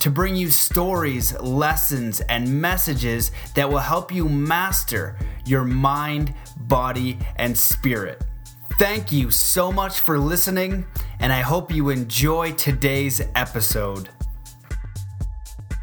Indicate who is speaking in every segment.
Speaker 1: to bring you stories, lessons, and messages that will help you master your mind, body, and spirit. Thank you so much for listening, and I hope you enjoy today's episode.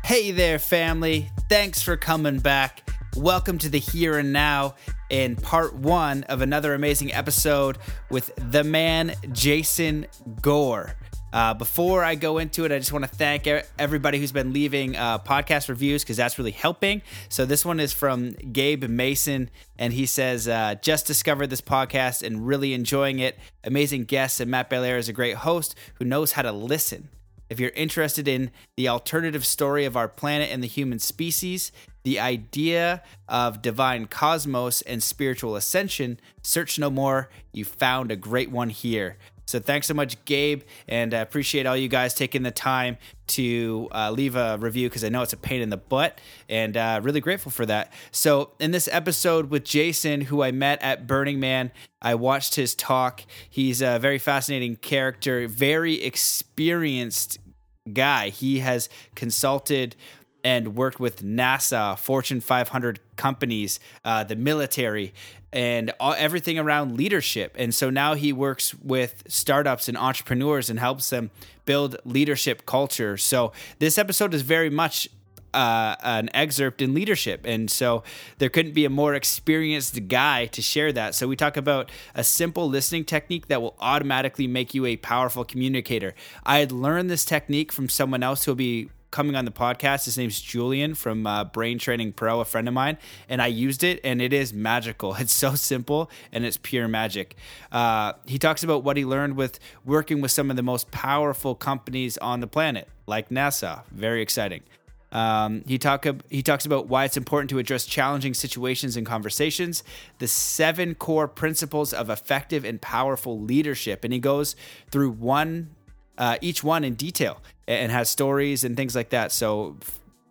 Speaker 1: Hey there, family. Thanks for coming back. Welcome to the here and now in part one of another amazing episode with the man, Jason Gore. Uh, before I go into it, I just want to thank everybody who's been leaving uh, podcast reviews because that's really helping. So this one is from Gabe Mason, and he says, uh, "Just discovered this podcast and really enjoying it. Amazing guests, and Matt Belair is a great host who knows how to listen. If you're interested in the alternative story of our planet and the human species, the idea of divine cosmos and spiritual ascension, search no more. You found a great one here." So thanks so much, Gabe, and I appreciate all you guys taking the time to uh, leave a review because I know it's a pain in the butt, and uh, really grateful for that. So in this episode with Jason, who I met at Burning Man, I watched his talk. He's a very fascinating character, very experienced guy. He has consulted and worked with NASA, Fortune 500 companies, uh, the military, and all, everything around leadership. And so now he works with startups and entrepreneurs and helps them build leadership culture. So this episode is very much uh, an excerpt in leadership. And so there couldn't be a more experienced guy to share that. So we talk about a simple listening technique that will automatically make you a powerful communicator. I had learned this technique from someone else who'll be coming on the podcast. His name's Julian from uh, Brain Training Pro, a friend of mine, and I used it, and it is magical. It's so simple and it's pure magic. Uh, he talks about what he learned with working with some of the most powerful companies on the planet, like NASA. Very exciting. Um, he talk he talks about why it's important to address challenging situations and conversations, the seven core principles of effective and powerful leadership, and he goes through one uh, each one in detail and has stories and things like that. So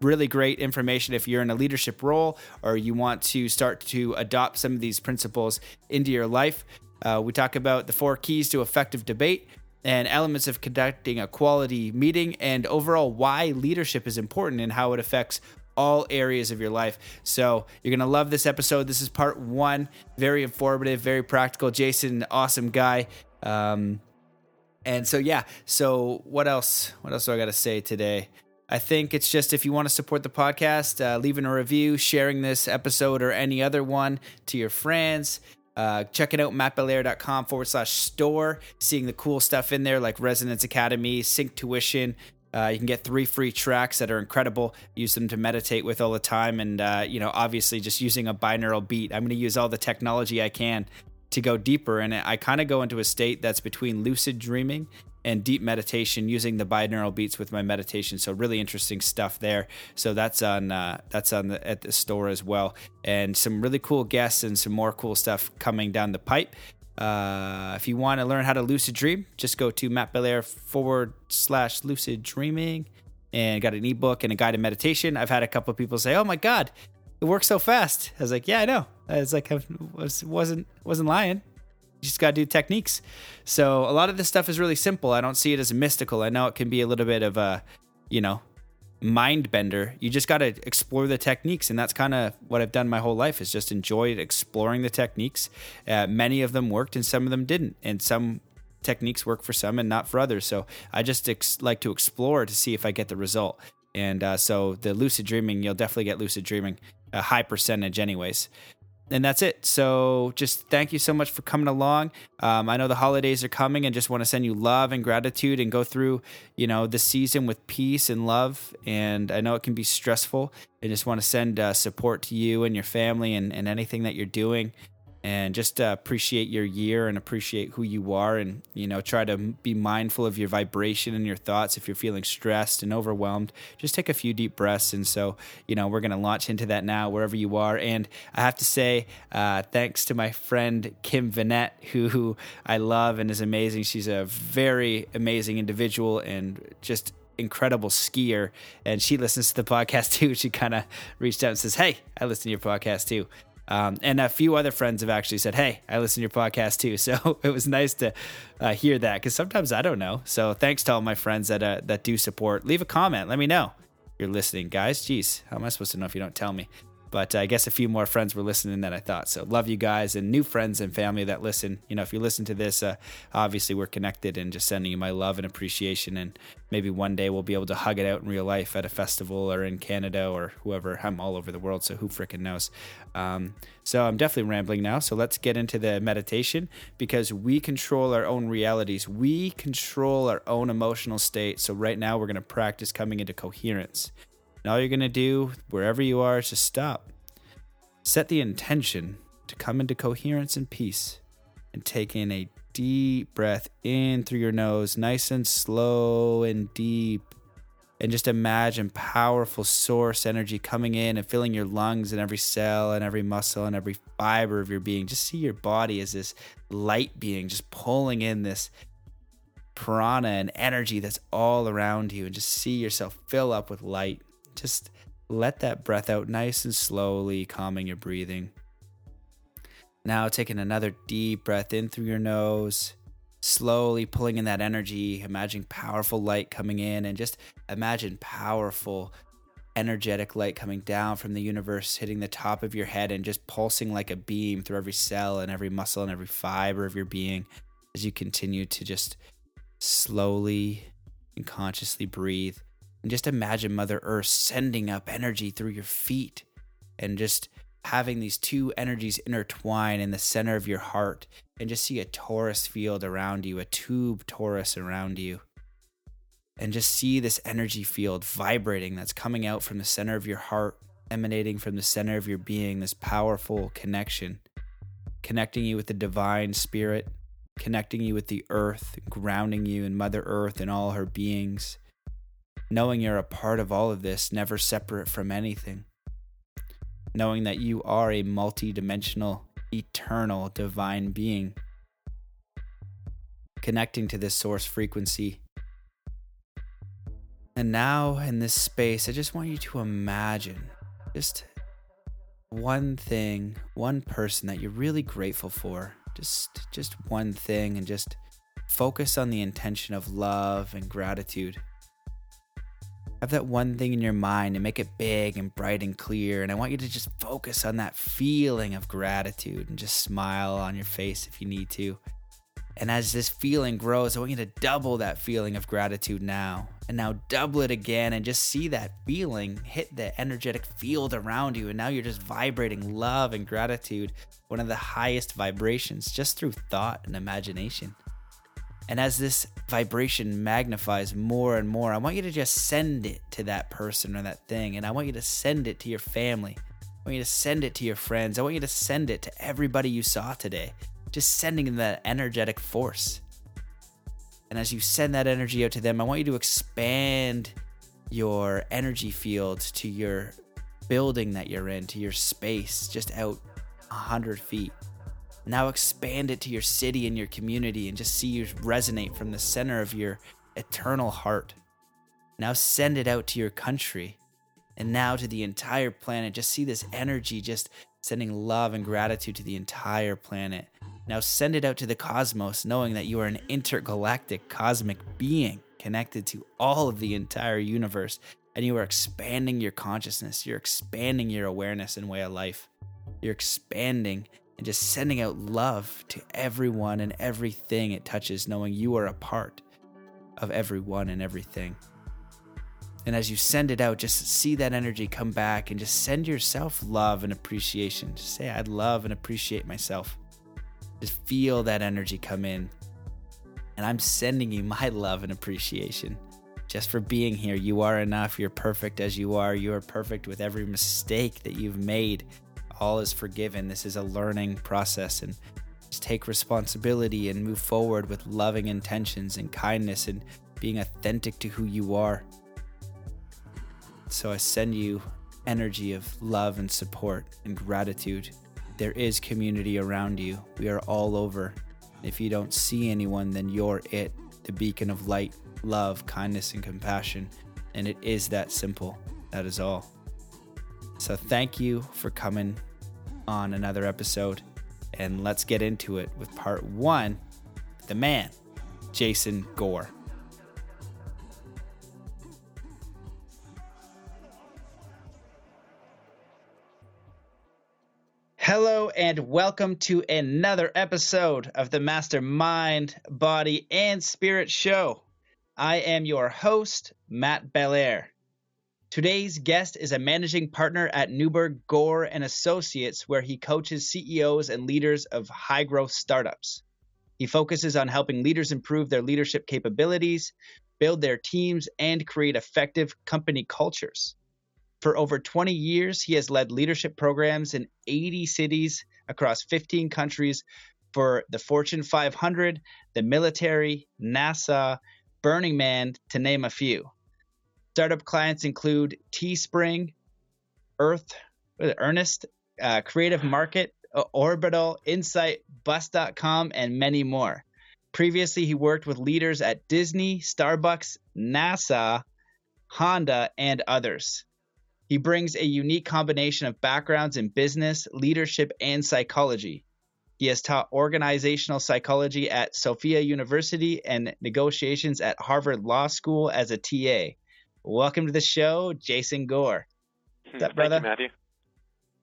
Speaker 1: really great information if you're in a leadership role or you want to start to adopt some of these principles into your life. Uh, we talk about the four keys to effective debate and elements of conducting a quality meeting and overall why leadership is important and how it affects all areas of your life. So you're going to love this episode. This is part one. Very informative, very practical. Jason, awesome guy. Um, and so yeah, so what else? What else do I got to say today? I think it's just if you want to support the podcast, uh, leaving a review, sharing this episode or any other one to your friends. Uh, checking out mattbelair.com forward slash store, seeing the cool stuff in there like Resonance Academy, Synctuition. Uh, you can get three free tracks that are incredible. Use them to meditate with all the time. And, uh, you know, obviously just using a binaural beat. I'm going to use all the technology I can to go deeper. And I kind of go into a state that's between lucid dreaming and deep meditation using the binaural beats with my meditation. So really interesting stuff there. So that's on uh, that's on the, at the store as well, and some really cool guests and some more cool stuff coming down the pipe. Uh, if you want to learn how to lucid dream, just go to Matt Belair forward slash lucid dreaming and got an ebook and a guided meditation. I've had a couple people say, "Oh my god, it works so fast." I was like, "Yeah, I know." It's like I was wasn't wasn't lying. You just got to do techniques. So a lot of this stuff is really simple. I don't see it as mystical. I know it can be a little bit of a, you know, mind bender. You just got to explore the techniques, and that's kind of what I've done my whole life. Is just enjoyed exploring the techniques. Uh, many of them worked, and some of them didn't, and some techniques work for some and not for others. So I just ex- like to explore to see if I get the result. And uh, so the lucid dreaming, you'll definitely get lucid dreaming, a high percentage, anyways and that's it. So just thank you so much for coming along. Um, I know the holidays are coming, and just want to send you love and gratitude, and go through you know the season with peace and love. And I know it can be stressful. I just want to send uh, support to you and your family and, and anything that you're doing. And just uh, appreciate your year and appreciate who you are and you know try to be mindful of your vibration and your thoughts if you're feeling stressed and overwhelmed. Just take a few deep breaths and so you know we're going to launch into that now wherever you are. And i have to say uh, thanks to my friend kim vanette who, who i love and is amazing. She's a very amazing individual and just incredible skier. And she listens to the podcast too. She kind of reached out and says hey i listen to your podcast too um, and a few other friends have actually said, Hey, I listen to your podcast too. So it was nice to uh, hear that because sometimes I don't know. So thanks to all my friends that, uh, that do support. Leave a comment. Let me know you're listening, guys. Jeez, how am I supposed to know if you don't tell me? But I guess a few more friends were listening than I thought. So love you guys and new friends and family that listen. You know, if you listen to this, uh, obviously we're connected and just sending you my love and appreciation. And maybe one day we'll be able to hug it out in real life at a festival or in Canada or whoever. I'm all over the world, so who freaking knows? Um, so I'm definitely rambling now. So let's get into the meditation because we control our own realities. We control our own emotional state. So right now we're going to practice coming into coherence. And all you're going to do, wherever you are, is just stop. Set the intention to come into coherence and peace and take in a deep breath in through your nose, nice and slow and deep. And just imagine powerful source energy coming in and filling your lungs and every cell and every muscle and every fiber of your being. Just see your body as this light being, just pulling in this prana and energy that's all around you. And just see yourself fill up with light. Just let that breath out nice and slowly, calming your breathing. Now, taking another deep breath in through your nose, slowly pulling in that energy. Imagine powerful light coming in, and just imagine powerful, energetic light coming down from the universe, hitting the top of your head and just pulsing like a beam through every cell and every muscle and every fiber of your being as you continue to just slowly and consciously breathe and just imagine Mother Earth sending up energy through your feet and just having these two energies intertwine in the center of your heart and just see a torus field around you, a tube torus around you. And just see this energy field vibrating that's coming out from the center of your heart, emanating from the center of your being, this powerful connection, connecting you with the divine spirit, connecting you with the earth, grounding you in Mother Earth and all her beings knowing you're a part of all of this, never separate from anything. Knowing that you are a multidimensional, eternal, divine being. Connecting to this source frequency. And now, in this space, I just want you to imagine just one thing, one person that you're really grateful for. Just, just one thing, and just focus on the intention of love and gratitude have that one thing in your mind and make it big and bright and clear. And I want you to just focus on that feeling of gratitude and just smile on your face if you need to. And as this feeling grows, I want you to double that feeling of gratitude now. And now double it again and just see that feeling hit the energetic field around you. And now you're just vibrating love and gratitude, one of the highest vibrations, just through thought and imagination. And as this vibration magnifies more and more, I want you to just send it to that person or that thing. And I want you to send it to your family. I want you to send it to your friends. I want you to send it to everybody you saw today. Just sending them that energetic force. And as you send that energy out to them, I want you to expand your energy field to your building that you're in, to your space, just out 100 feet. Now expand it to your city and your community and just see you resonate from the center of your eternal heart. Now send it out to your country and now to the entire planet. Just see this energy just sending love and gratitude to the entire planet. Now send it out to the cosmos, knowing that you are an intergalactic cosmic being connected to all of the entire universe. And you are expanding your consciousness, you're expanding your awareness and way of life. You're expanding and just sending out love to everyone and everything it touches, knowing you are a part of everyone and everything. And as you send it out, just see that energy come back and just send yourself love and appreciation. Just say, I love and appreciate myself. Just feel that energy come in. And I'm sending you my love and appreciation just for being here. You are enough. You're perfect as you are. You are perfect with every mistake that you've made all is forgiven. This is a learning process and just take responsibility and move forward with loving intentions and kindness and being authentic to who you are. So I send you energy of love and support and gratitude. There is community around you. We are all over. If you don't see anyone, then you're it, the beacon of light, love, kindness, and compassion. And it is that simple. That is all. So thank you for coming on another episode. And let's get into it with part one the man, Jason Gore. Hello, and welcome to another episode of the Master Mind, Body, and Spirit Show. I am your host, Matt Belair. Today's guest is a managing partner at Newberg Gore and Associates, where he coaches CEOs and leaders of high growth startups. He focuses on helping leaders improve their leadership capabilities, build their teams, and create effective company cultures. For over 20 years, he has led leadership programs in 80 cities across 15 countries for the Fortune 500, the military, NASA, Burning Man, to name a few. Startup clients include Teespring, Earth, Earnest, uh, Creative Market, Orbital, Insight, Bus.com, and many more. Previously, he worked with leaders at Disney, Starbucks, NASA, Honda, and others. He brings a unique combination of backgrounds in business, leadership, and psychology. He has taught organizational psychology at Sophia University and negotiations at Harvard Law School as a TA. Welcome to the show, Jason Gore.
Speaker 2: What's up, brother? You, Matthew.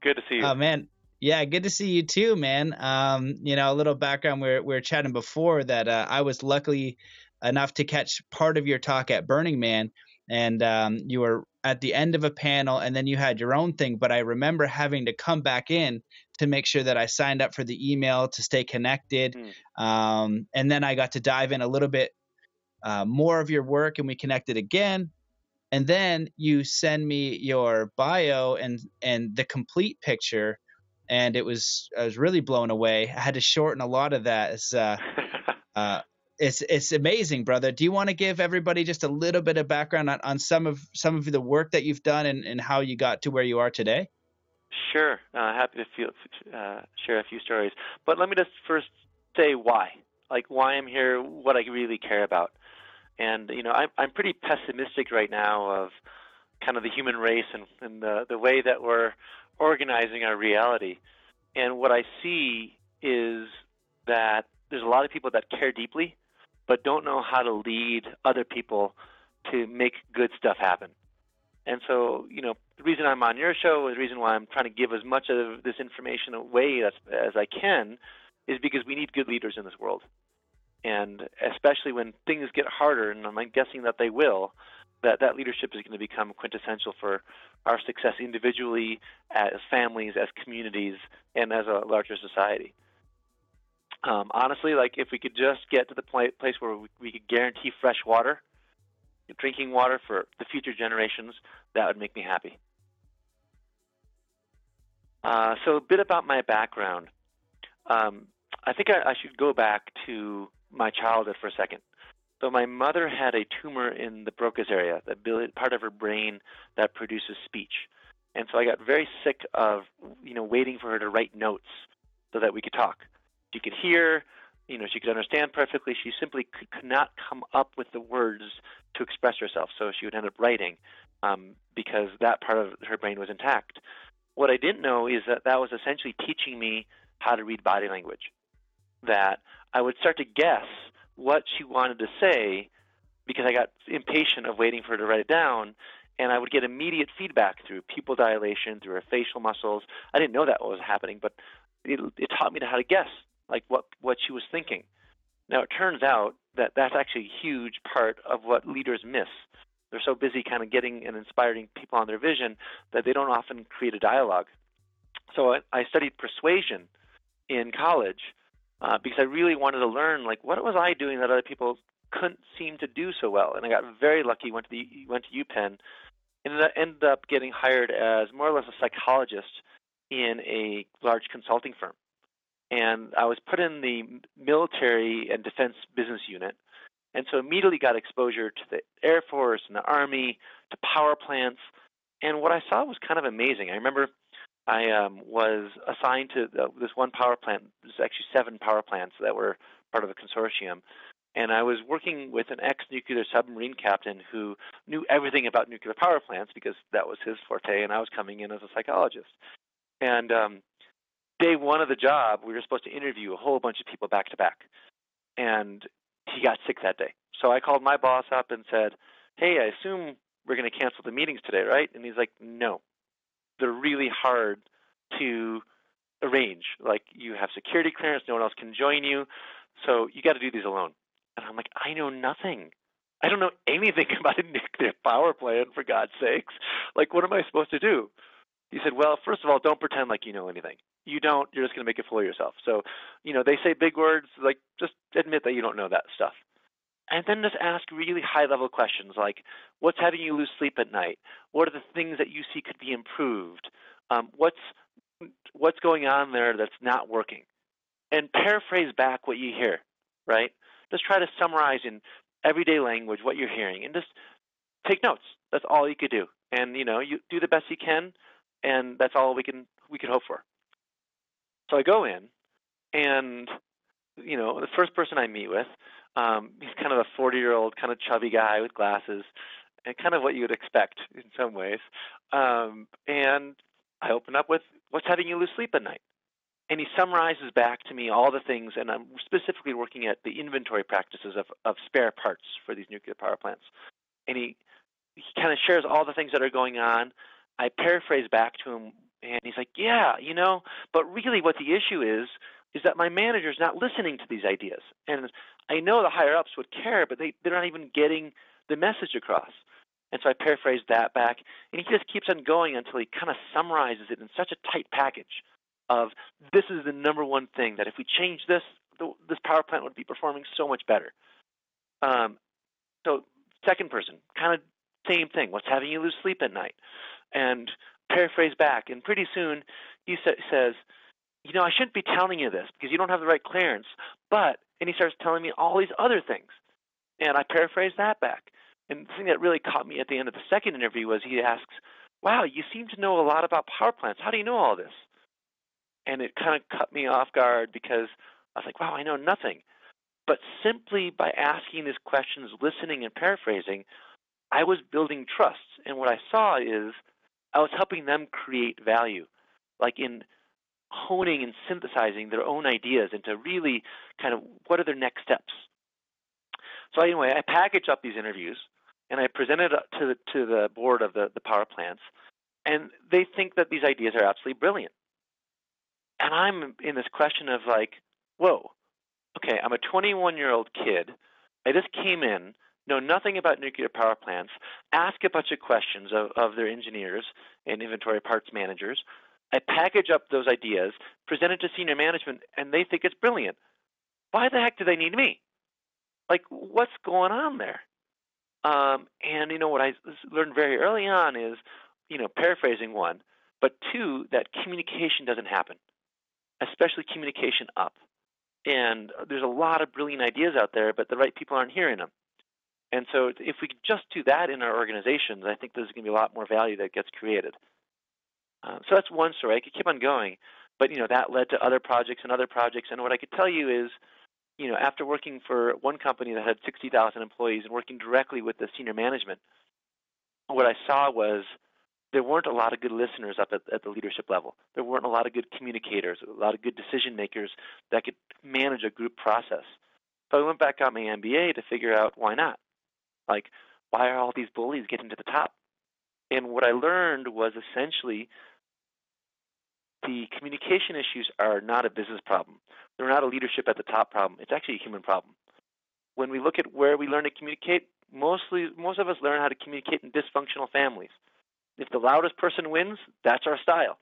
Speaker 2: Good to see you.
Speaker 1: Oh man, yeah, good to see you too, man. Um, you know, a little background. We were, we were chatting before that uh, I was lucky enough to catch part of your talk at Burning Man, and um, you were at the end of a panel, and then you had your own thing. But I remember having to come back in to make sure that I signed up for the email to stay connected, mm. um, and then I got to dive in a little bit uh, more of your work, and we connected again and then you send me your bio and and the complete picture and it was I was really blown away. I had to shorten a lot of that. It's uh, uh, it's it's amazing, brother. Do you want to give everybody just a little bit of background on, on some of some of the work that you've done and, and how you got to where you are today?
Speaker 2: Sure, uh, happy to feel, uh, share a few stories. But let me just first say why, like why I'm here, what I really care about. And you know, I'm I'm pretty pessimistic right now of kind of the human race and, and the the way that we're organizing our reality. And what I see is that there's a lot of people that care deeply, but don't know how to lead other people to make good stuff happen. And so, you know, the reason I'm on your show, the reason why I'm trying to give as much of this information away as, as I can, is because we need good leaders in this world and especially when things get harder, and I'm guessing that they will, that that leadership is going to become quintessential for our success individually, as families, as communities, and as a larger society. Um, honestly, like if we could just get to the place where we, we could guarantee fresh water, drinking water for the future generations, that would make me happy. Uh, so a bit about my background. Um, I think I, I should go back to my childhood for a second. So my mother had a tumor in the Broca's area, the part of her brain that produces speech. And so I got very sick of, you know, waiting for her to write notes so that we could talk. She could hear, you know, she could understand perfectly. She simply could, not come up with the words to express herself. So she would end up writing um, because that part of her brain was intact. What I didn't know is that that was essentially teaching me how to read body language. That I would start to guess what she wanted to say because I got impatient of waiting for her to write it down. And I would get immediate feedback through pupil dilation, through her facial muscles. I didn't know that was happening, but it, it taught me how to guess, like what, what she was thinking. Now, it turns out that that's actually a huge part of what leaders miss. They're so busy kind of getting and inspiring people on their vision that they don't often create a dialogue. So I, I studied persuasion in college uh, because I really wanted to learn like what was I doing that other people couldn't seem to do so well. And I got very lucky. Went to the went to UPenn, and I ended up getting hired as more or less a psychologist in a large consulting firm. And I was put in the military and defense business unit. And so immediately got exposure to the Air Force and the Army, to power plants. And what I saw was kind of amazing. I remember I um, was assigned to uh, this one power plant. There's actually seven power plants that were part of a consortium. And I was working with an ex nuclear submarine captain who knew everything about nuclear power plants because that was his forte, and I was coming in as a psychologist. And um, day one of the job, we were supposed to interview a whole bunch of people back to back. And he got sick that day. So I called my boss up and said, Hey, I assume we're going to cancel the meetings today, right? And he's like, No. They're really hard to arrange. Like, you have security clearance, no one else can join you. So you got to do these alone. And I'm like, I know nothing. I don't know anything about a nuclear power plant, for God's sakes. Like, what am I supposed to do? He said, Well, first of all, don't pretend like you know anything. You don't, you're just going to make a fool of yourself. So, you know, they say big words, like, just admit that you don't know that stuff. And then just ask really high level questions like, What's having you lose sleep at night? What are the things that you see could be improved? Um, what's what's going on there that's not working? And paraphrase back what you hear, right? just try to summarize in everyday language what you're hearing and just take notes. That's all you could do. And you know, you do the best you can and that's all we can we can hope for. So I go in and you know, the first person I meet with, um, he's kind of a 40 year old, kind of chubby guy with glasses, and kind of what you would expect in some ways. Um, and I open up with, What's having you lose sleep at night? and he summarizes back to me all the things, and I'm specifically working at the inventory practices of, of spare parts for these nuclear power plants. And he he kind of shares all the things that are going on. I paraphrase back to him, and he's like, "Yeah, you know, but really, what the issue is is that my manager's not listening to these ideas, and I know the higher ups would care, but they they're not even getting the message across." And so I paraphrase that back, and he just keeps on going until he kind of summarizes it in such a tight package of this is the number one thing that if we change this, the, this power plant would be performing so much better. Um, so second person, kind of same thing. What's having you lose sleep at night? And paraphrase back, and pretty soon he sa- says, you know, I shouldn't be telling you this because you don't have the right clearance, but, and he starts telling me all these other things. And I paraphrase that back. And the thing that really caught me at the end of the second interview was he asks, wow, you seem to know a lot about power plants. How do you know all this? and it kind of cut me off guard because I was like, wow, I know nothing. But simply by asking these questions, listening, and paraphrasing, I was building trust. And what I saw is I was helping them create value, like in honing and synthesizing their own ideas into really kind of what are their next steps. So anyway, I package up these interviews and I present it to the, to the board of the, the power plants, and they think that these ideas are absolutely brilliant and I'm in this question of like, whoa, okay, I'm a 21 year old kid. I just came in, know nothing about nuclear power plants, ask a bunch of questions of, of their engineers and inventory parts managers. I package up those ideas, present it to senior management, and they think it's brilliant. Why the heck do they need me? Like, what's going on there? Um, and you know what I learned very early on is, you know, paraphrasing one, but two, that communication doesn't happen especially communication up. And there's a lot of brilliant ideas out there, but the right people aren't hearing them. And so if we just do that in our organizations, I think there's going to be a lot more value that gets created. Uh, so that's one story. I could keep on going, but you know that led to other projects and other projects. And what I could tell you is, you know, after working for one company that had 60,000 employees and working directly with the senior management, what I saw was there weren't a lot of good listeners up at, at the leadership level. There weren't a lot of good communicators, a lot of good decision makers that could manage a group process. So I went back got my MBA to figure out why not. Like, why are all these bullies getting to the top? And what I learned was essentially the communication issues are not a business problem. They're not a leadership at the top problem. It's actually a human problem. When we look at where we learn to communicate, mostly most of us learn how to communicate in dysfunctional families if the loudest person wins, that's our style.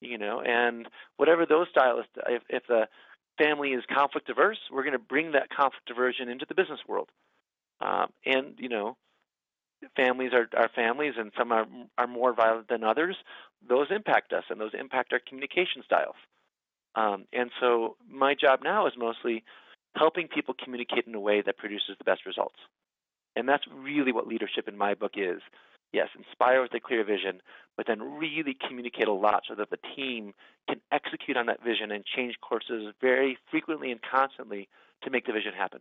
Speaker 2: You know, and whatever those styles, if, if the family is conflict averse, we're going to bring that conflict aversion into the business world. Um, and you know, families are, are families and some are, are more violent than others, those impact us and those impact our communication styles. Um, and so my job now is mostly helping people communicate in a way that produces the best results. And that's really what leadership in my book is. Yes, inspire with a clear vision, but then really communicate a lot so that the team can execute on that vision and change courses very frequently and constantly to make the vision happen.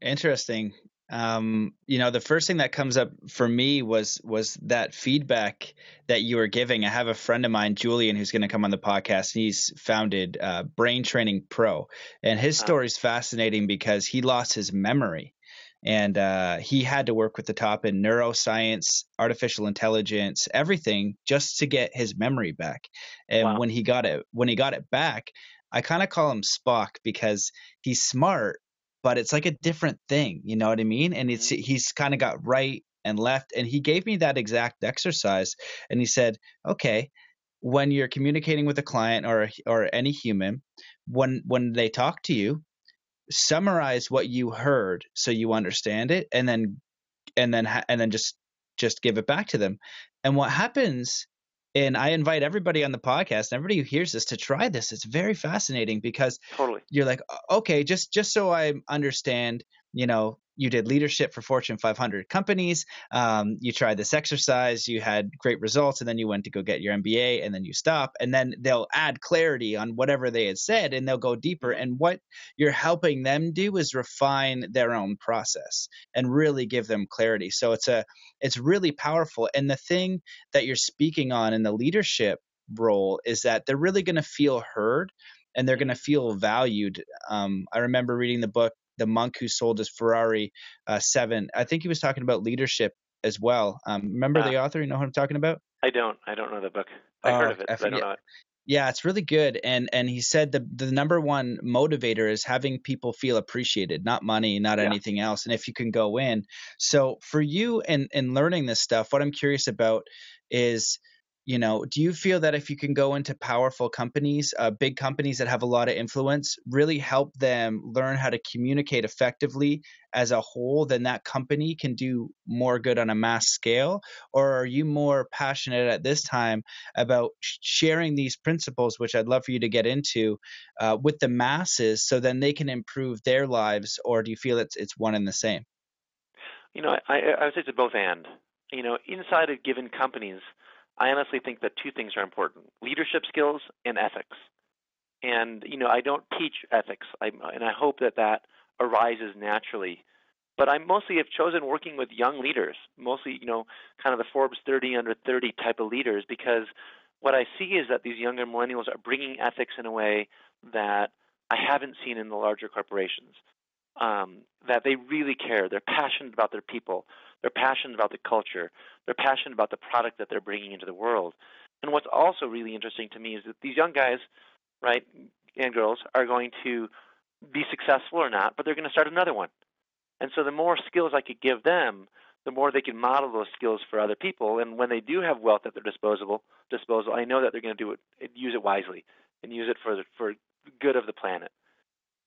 Speaker 1: Interesting. Um, you know, the first thing that comes up for me was was that feedback that you were giving. I have a friend of mine, Julian, who's going to come on the podcast. And He's founded uh, Brain Training Pro, and his story is fascinating because he lost his memory, and uh, he had to work with the top in neuroscience, artificial intelligence, everything, just to get his memory back. And wow. when he got it, when he got it back, I kind of call him Spock because he's smart, but it's like a different thing. You know what I mean? And it's mm-hmm. he's kind of got right and left, and he gave me that exact exercise, and he said, okay. When you're communicating with a client or or any human, when when they talk to you, summarize what you heard so you understand it, and then and then and then just just give it back to them. And what happens and I invite everybody on the podcast, everybody who hears this, to try this. It's very fascinating because
Speaker 2: totally.
Speaker 1: you're like, okay, just just so I understand, you know, you did leadership for Fortune 500 companies. Um, you tried this exercise, you had great results, and then you went to go get your MBA, and then you stop. And then they'll add clarity on whatever they had said, and they'll go deeper. And what you're helping them do is refine their own process and really give them clarity. So it's a it's really powerful. And the thing that you're speaking on in the leadership role is that they're really going to feel heard and they're going to feel valued. Um, I remember reading the book the monk who sold his Ferrari uh, seven. I think he was talking about leadership as well. Um, remember uh, the author? You know what I'm talking about?
Speaker 2: I don't. I don't know the book. I uh, heard of it. I, I don't know it.
Speaker 1: Yeah, it's really good. And and he said the the number one motivator is having people feel appreciated, not money, not yeah. anything else. And if you can go in. So for you and in learning this stuff, what I'm curious about is you know do you feel that if you can go into powerful companies uh, big companies that have a lot of influence really help them learn how to communicate effectively as a whole then that company can do more good on a mass scale? Or are you more passionate at this time about sharing these principles which i'd love for you to get into uh, with the masses so then they can improve their lives or do you feel it's it's one and the same?
Speaker 2: You know i i would say it's both and. You know inside of given companies I honestly think that two things are important: leadership skills and ethics. And you know, I don't teach ethics, I, and I hope that that arises naturally. But I mostly have chosen working with young leaders, mostly you know, kind of the Forbes 30 under 30 type of leaders, because what I see is that these younger millennials are bringing ethics in a way that I haven't seen in the larger corporations. Um, that they really care. They're passionate about their people. They're passionate about the culture. They're passionate about the product that they're bringing into the world. And what's also really interesting to me is that these young guys, right, and girls are going to be successful or not, but they're going to start another one. And so the more skills I could give them, the more they can model those skills for other people. And when they do have wealth at their disposable disposal, I know that they're going to do it, use it wisely, and use it for the, for good of the planet.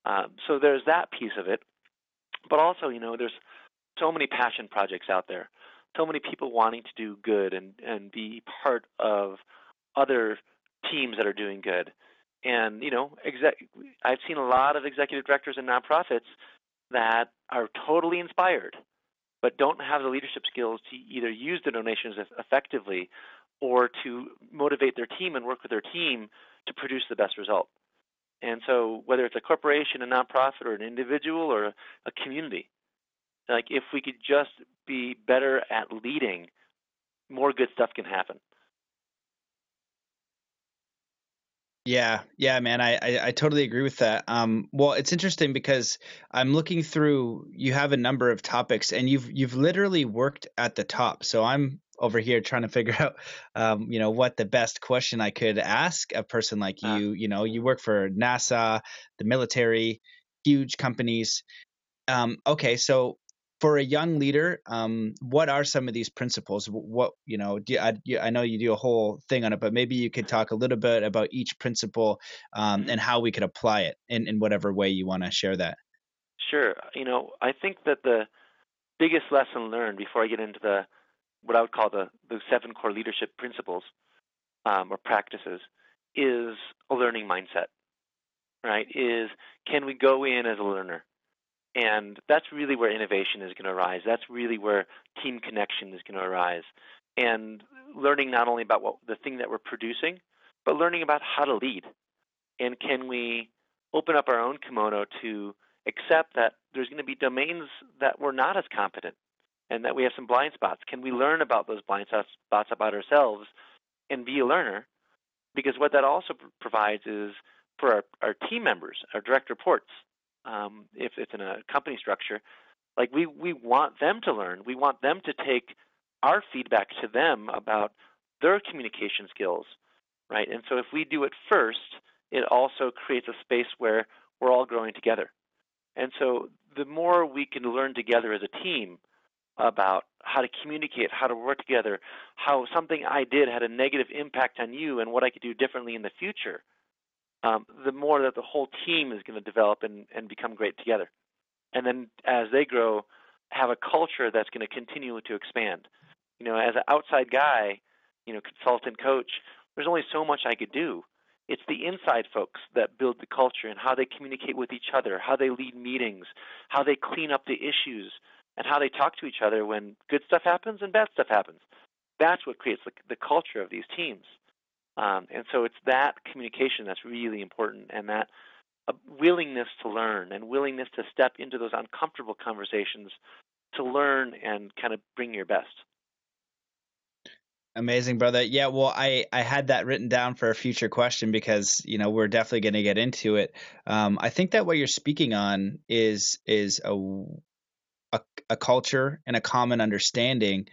Speaker 2: Um, so there's that piece of it, but also, you know, there's so many passion projects out there, so many people wanting to do good and and be part of other teams that are doing good. And you know, exec- I've seen a lot of executive directors and nonprofits that are totally inspired, but don't have the leadership skills to either use the donations effectively or to motivate their team and work with their team to produce the best result. And so, whether it's a corporation, a nonprofit, or an individual, or a, community, like if we could just be better at leading, more good stuff can happen.
Speaker 1: Yeah, yeah, man, I, I, I totally agree with that. Um, well, it's interesting because I'm looking through. You have a number of topics, and you've you've literally worked at the top. So I'm over here trying to figure out, um, you know, what the best question I could ask a person like you. Uh, you know, you work for NASA, the military, huge companies. Um, okay, so for a young leader, um, what are some of these principles? What you know, do, I, I, know you do a whole thing on it, but maybe you could talk a little bit about each principle um, and how we could apply it in, in whatever way you want to share that.
Speaker 2: Sure. You know, I think that the biggest lesson learned before I get into the what I would call the the seven core leadership principles um, or practices is a learning mindset. Right? Is can we go in as a learner? And that's really where innovation is going to arise. That's really where team connection is going to arise. And learning not only about what the thing that we're producing, but learning about how to lead. And can we open up our own kimono to accept that there's going to be domains that we're not as competent and that we have some blind spots? Can we learn about those blind spots about ourselves and be a learner? Because what that also provides is for our, our team members, our direct reports, um, if it's in a company structure, like we, we want them to learn. We want them to take our feedback to them about their communication skills, right? And so if we do it first, it also creates a space where we're all growing together. And so the more we can learn together as a team about how to communicate, how to work together, how something I did had a negative impact on you and what I could do differently in the future, um, the more that the whole team is going to develop and, and become great together. And then as they grow, have a culture that's going to continue to expand. You know, as an outside guy, you know, consultant coach, there's only so much I could do. It's the inside folks that build the culture and how they communicate with each other, how they lead meetings, how they clean up the issues, and how they talk to each other when good stuff happens and bad stuff happens. That's what creates the, the culture of these teams. Um, and so it's that communication that's really important and that uh, willingness to learn and willingness to step into those uncomfortable conversations to learn and kind of bring your best.
Speaker 1: Amazing, brother. Yeah, well, I I had that written down for a future question because you know we're definitely going to get into it. Um, I think that what you're speaking on is is a, a a culture and a common understanding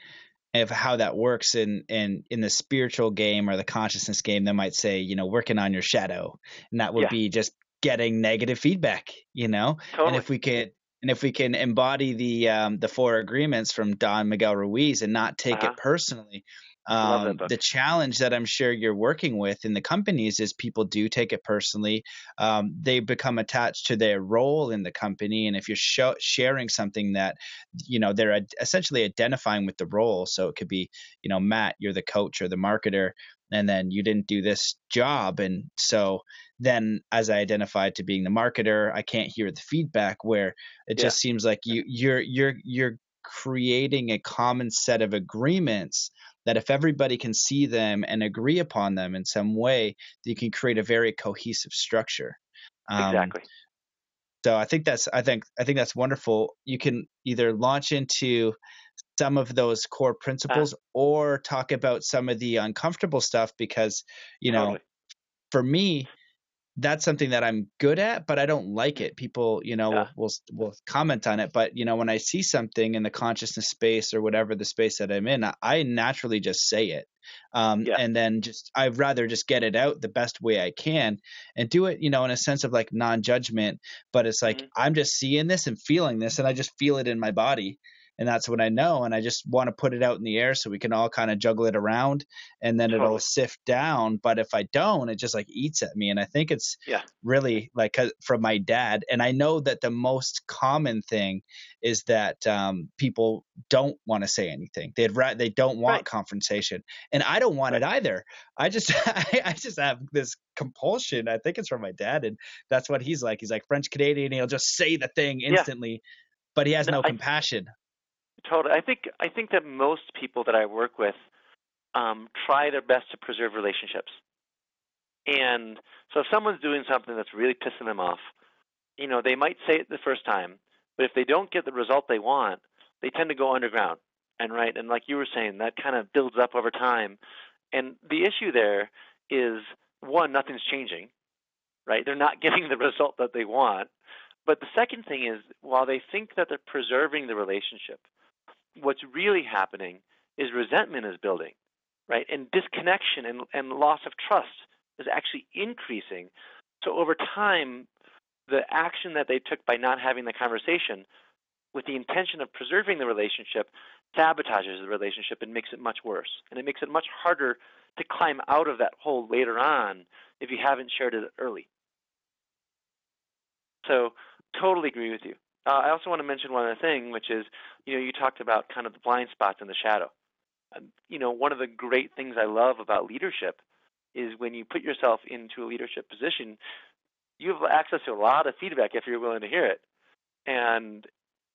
Speaker 1: of how that works in in in the spiritual game or the consciousness game. They might say, you know, working on your shadow, and that would yeah. be just getting negative feedback. You know,
Speaker 2: totally.
Speaker 1: and if we could and if we can embody the um, the four agreements from Don Miguel Ruiz and not take uh-huh. it personally, um, the challenge that I'm sure you're working with in the companies is people do take it personally. Um, they become attached to their role in the company, and if you're sh- sharing something that you know they're ad- essentially identifying with the role, so it could be you know Matt, you're the coach or the marketer, and then you didn't do this job, and so then as I identified to being the marketer, I can't hear the feedback where it yeah. just seems like you you're you're you're creating a common set of agreements that if everybody can see them and agree upon them in some way, you can create a very cohesive structure.
Speaker 2: Um, exactly.
Speaker 1: So I think that's I think I think that's wonderful. You can either launch into some of those core principles uh, or talk about some of the uncomfortable stuff because you know totally. for me that's something that I'm good at, but I don't like it. People, you know, yeah. will, will, will comment on it, but you know, when I see something in the consciousness space or whatever the space that I'm in, I naturally just say it. Um, yeah. and then just I'd rather just get it out the best way I can and do it, you know, in a sense of like non-judgment. But it's like mm-hmm. I'm just seeing this and feeling this, and I just feel it in my body and that's what I know. And I just want to put it out in the air so we can all kind of juggle it around, and then totally. it'll sift down. But if I don't, it just like eats at me. And I think it's
Speaker 2: yeah.
Speaker 1: really like from my dad. And I know that the most common thing is that um, people don't want to say anything. They'd ra- they don't want right. confrontation, and I don't want right. it either. I just I, I just have this compulsion. I think it's from my dad, and that's what he's like. He's like French Canadian. He'll just say the thing instantly. Yeah but he has no, no compassion.
Speaker 2: Totally. I think I think that most people that I work with um, try their best to preserve relationships. And so if someone's doing something that's really pissing them off, you know, they might say it the first time, but if they don't get the result they want, they tend to go underground. And right, and like you were saying, that kind of builds up over time. And the issue there is one, nothing's changing, right? They're not getting the result that they want. But the second thing is, while they think that they're preserving the relationship, what's really happening is resentment is building, right? And disconnection and, and loss of trust is actually increasing. So over time, the action that they took by not having the conversation with the intention of preserving the relationship sabotages the relationship and makes it much worse. And it makes it much harder to climb out of that hole later on if you haven't shared it early. So totally agree with you. Uh, I also want to mention one other thing, which is, you know, you talked about kind of the blind spots in the shadow. you know, one of the great things I love about leadership is when you put yourself into a leadership position, you have access to a lot of feedback if you're willing to hear it. And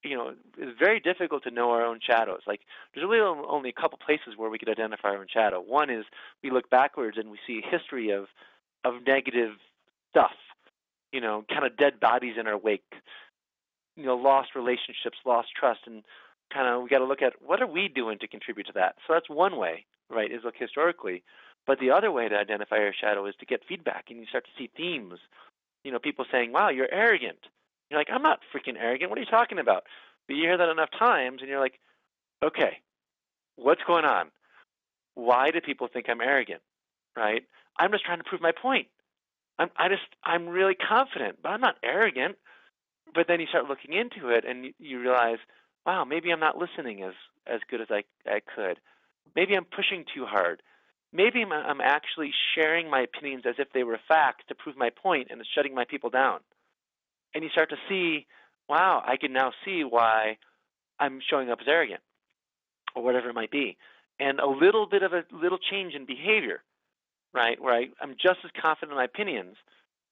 Speaker 2: you know, it's very difficult to know our own shadows. Like, there's really only a couple places where we could identify our own shadow. One is we look backwards and we see a history of of negative stuff, you know, kind of dead bodies in our wake, you know, lost relationships, lost trust, and kind of we got to look at what are we doing to contribute to that. So that's one way, right? Is look historically. But the other way to identify your shadow is to get feedback, and you start to see themes. You know, people saying, "Wow, you're arrogant." You're like, "I'm not freaking arrogant. What are you talking about?" But you hear that enough times, and you're like, "Okay, what's going on? Why do people think I'm arrogant?" Right? I'm just trying to prove my point. I'm I just I'm really confident, but I'm not arrogant. But then you start looking into it, and you, realize, wow, maybe I'm not listening as as good as I I could. Maybe I'm pushing too hard maybe I'm actually sharing my opinions as if they were facts to prove my point and shutting my people down. And you start to see, wow, I can now see why I'm showing up as arrogant or whatever it might be. And a little bit of a little change in behavior, right, where I, I'm just as confident in my opinions,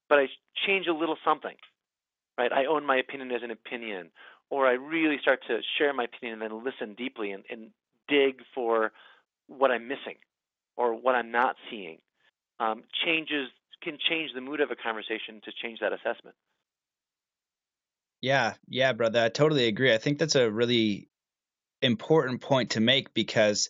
Speaker 2: but I change a little something, right? I own my opinion as an opinion, or I really start to share my opinion and then listen deeply and, and dig for what I'm missing or what I'm not seeing um, changes can change the mood of a conversation to change that assessment.
Speaker 1: Yeah, yeah, brother, I totally agree. I think that's a really important point to make because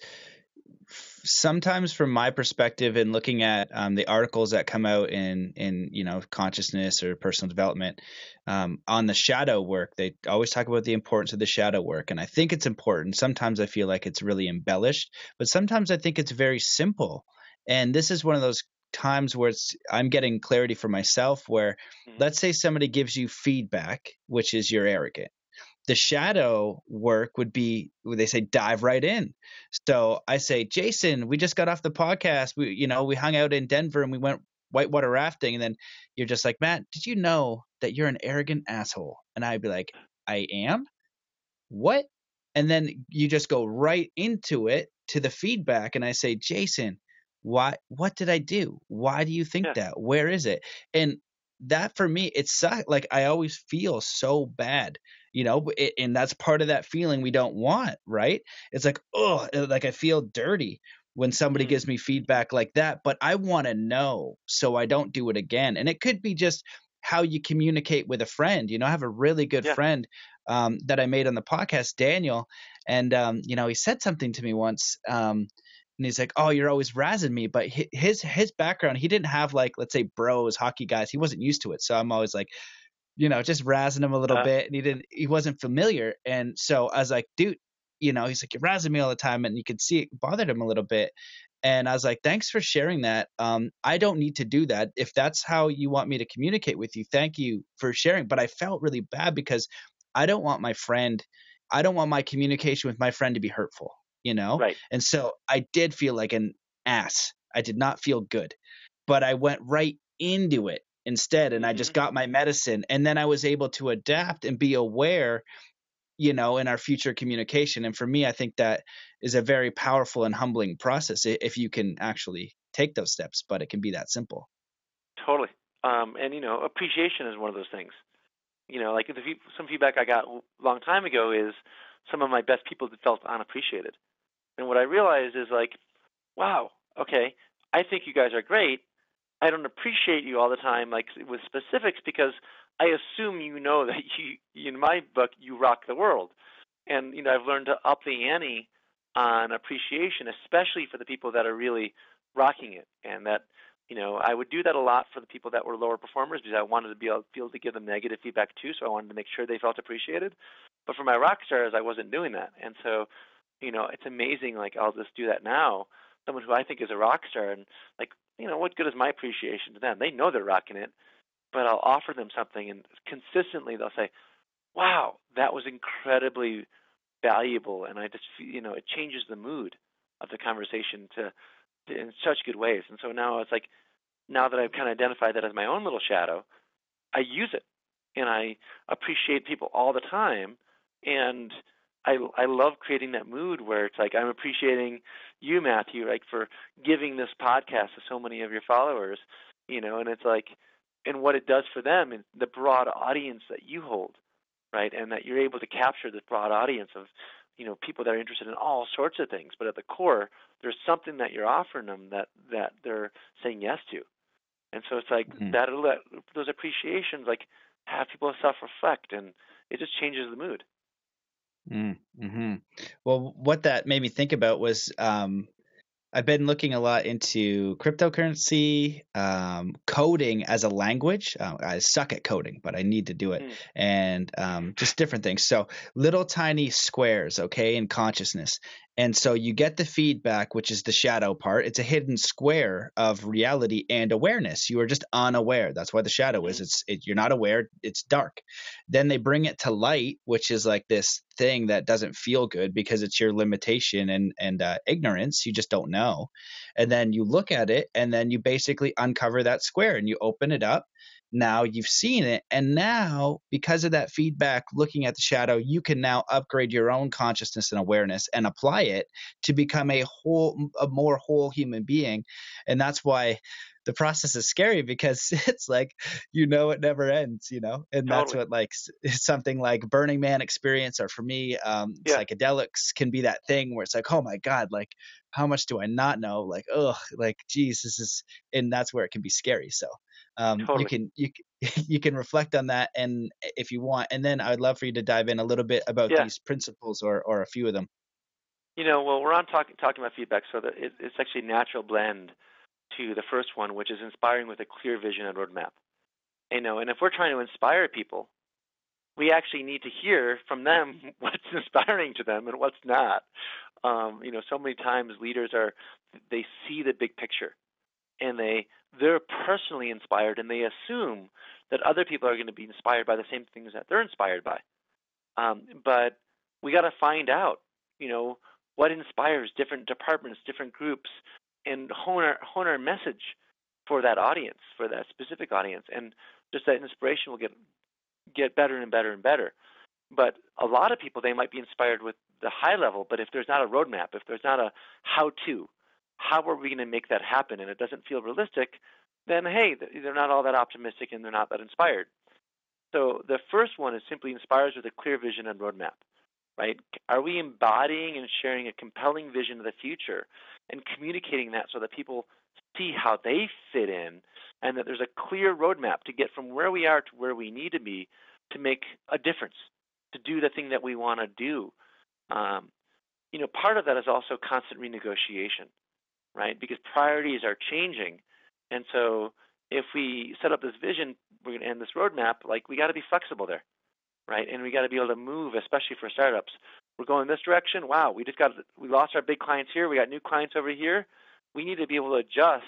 Speaker 1: sometimes from my perspective in looking at um, the articles that come out in in you know consciousness or personal development um, on the shadow work they always talk about the importance of the shadow work and i think it's important sometimes i feel like it's really embellished but sometimes i think it's very simple and this is one of those times where it's i'm getting clarity for myself where mm-hmm. let's say somebody gives you feedback which is you're arrogant the shadow work would be they say dive right in. So i say jason we just got off the podcast. We you know we hung out in denver and we went whitewater rafting. And then you're just like matt did you know that you're an arrogant asshole? And i'd be like i am? What? And then you just go right into it to the feedback and i say jason why what did i do? Why do you think yeah. that? Where is it? And that for me it's like i always feel so bad you know and that's part of that feeling we don't want right it's like oh like i feel dirty when somebody mm-hmm. gives me feedback like that but i want to know so i don't do it again and it could be just how you communicate with a friend you know i have a really good yeah. friend um, that i made on the podcast daniel and um, you know he said something to me once um, and he's like, "Oh, you're always razzing me." But his his background, he didn't have like, let's say, bros, hockey guys. He wasn't used to it, so I'm always like, you know, just razzing him a little uh, bit, and he didn't, he wasn't familiar, and so I was like, dude, you know, he's like, you're razzing me all the time, and you could see it bothered him a little bit. And I was like, thanks for sharing that. Um, I don't need to do that. If that's how you want me to communicate with you, thank you for sharing. But I felt really bad because I don't want my friend, I don't want my communication with my friend to be hurtful, you know?
Speaker 2: Right.
Speaker 1: And so I did feel like an ass. I did not feel good. But I went right into it instead and I just mm-hmm. got my medicine and then I was able to adapt and be aware you know in our future communication and for me I think that is a very powerful and humbling process if you can actually take those steps but it can be that simple
Speaker 2: totally um, and you know appreciation is one of those things you know like the, some feedback I got a long time ago is some of my best people felt unappreciated and what I realized is like wow okay I think you guys are great I don't appreciate you all the time, like with specifics, because I assume you know that you, in my book, you rock the world. And you know, I've learned to up the ante on appreciation, especially for the people that are really rocking it, and that you know, I would do that a lot for the people that were lower performers because I wanted to be able, be able to give them negative feedback too. So I wanted to make sure they felt appreciated. But for my rock stars, I wasn't doing that, and so you know, it's amazing. Like I'll just do that now. Someone who I think is a rock star, and like you know, what good is my appreciation to them? They know they're rocking it, but I'll offer them something, and consistently they'll say, "Wow, that was incredibly valuable," and I just, you know, it changes the mood of the conversation to, to in such good ways. And so now it's like, now that I've kind of identified that as my own little shadow, I use it. and I appreciate people all the time. And I I love creating that mood where it's like I'm appreciating you, Matthew, like for giving this podcast to so many of your followers, you know, and it's like and what it does for them and the broad audience that you hold, right? And that you're able to capture this broad audience of, you know, people that are interested in all sorts of things, but at the core, there's something that you're offering them that that they're saying yes to. And so it's like mm-hmm. that those appreciations like have people self reflect and it just changes the mood.
Speaker 1: Mm, hmm Well, what that made me think about was um, I've been looking a lot into cryptocurrency, um, coding as a language. Uh, I suck at coding, but I need to do it, mm. and um, just different things. So little tiny squares, okay, in consciousness. And so you get the feedback, which is the shadow part. It's a hidden square of reality and awareness. You are just unaware. That's why the shadow is. Mm-hmm. It's it, you're not aware. It's dark. Then they bring it to light, which is like this thing that doesn't feel good because it's your limitation and and uh, ignorance. You just don't know. And then you look at it, and then you basically uncover that square, and you open it up, now you've seen it and now because of that feedback looking at the shadow you can now upgrade your own consciousness and awareness and apply it to become a whole a more whole human being and that's why the process is scary because it's like you know it never ends you know and totally. that's what like something like burning man experience or for me um yeah. psychedelics can be that thing where it's like oh my god like how much do i not know like oh like geez this is and that's where it can be scary so um, totally. you can you you can reflect on that and if you want and then i'd love for you to dive in a little bit about yeah. these principles or or a few of them
Speaker 2: you know well we're on talking talking about feedback so that it, it's actually a natural blend to the first one which is inspiring with a clear vision and roadmap you know and if we're trying to inspire people we actually need to hear from them what's inspiring to them and what's not um, you know so many times leaders are they see the big picture and they they're personally inspired and they assume that other people are going to be inspired by the same things that they're inspired by. Um, but we got to find out, you know, what inspires different departments, different groups, and hone our hone our message for that audience, for that specific audience, and just that inspiration will get get better and better and better. But a lot of people they might be inspired with the high level, but if there's not a roadmap, if there's not a how to, how are we going to make that happen? And it doesn't feel realistic, then hey, they're not all that optimistic and they're not that inspired. So the first one is simply inspires with a clear vision and roadmap, right? Are we embodying and sharing a compelling vision of the future and communicating that so that people see how they fit in and that there's a clear roadmap to get from where we are to where we need to be to make a difference, to do the thing that we want to do. Um, you know, part of that is also constant renegotiation right? Because priorities are changing. And so if we set up this vision we're going to and this roadmap, like we got to be flexible there, right? And we got to be able to move, especially for startups. We're going this direction. Wow, we just got we lost our big clients here. We got new clients over here. We need to be able to adjust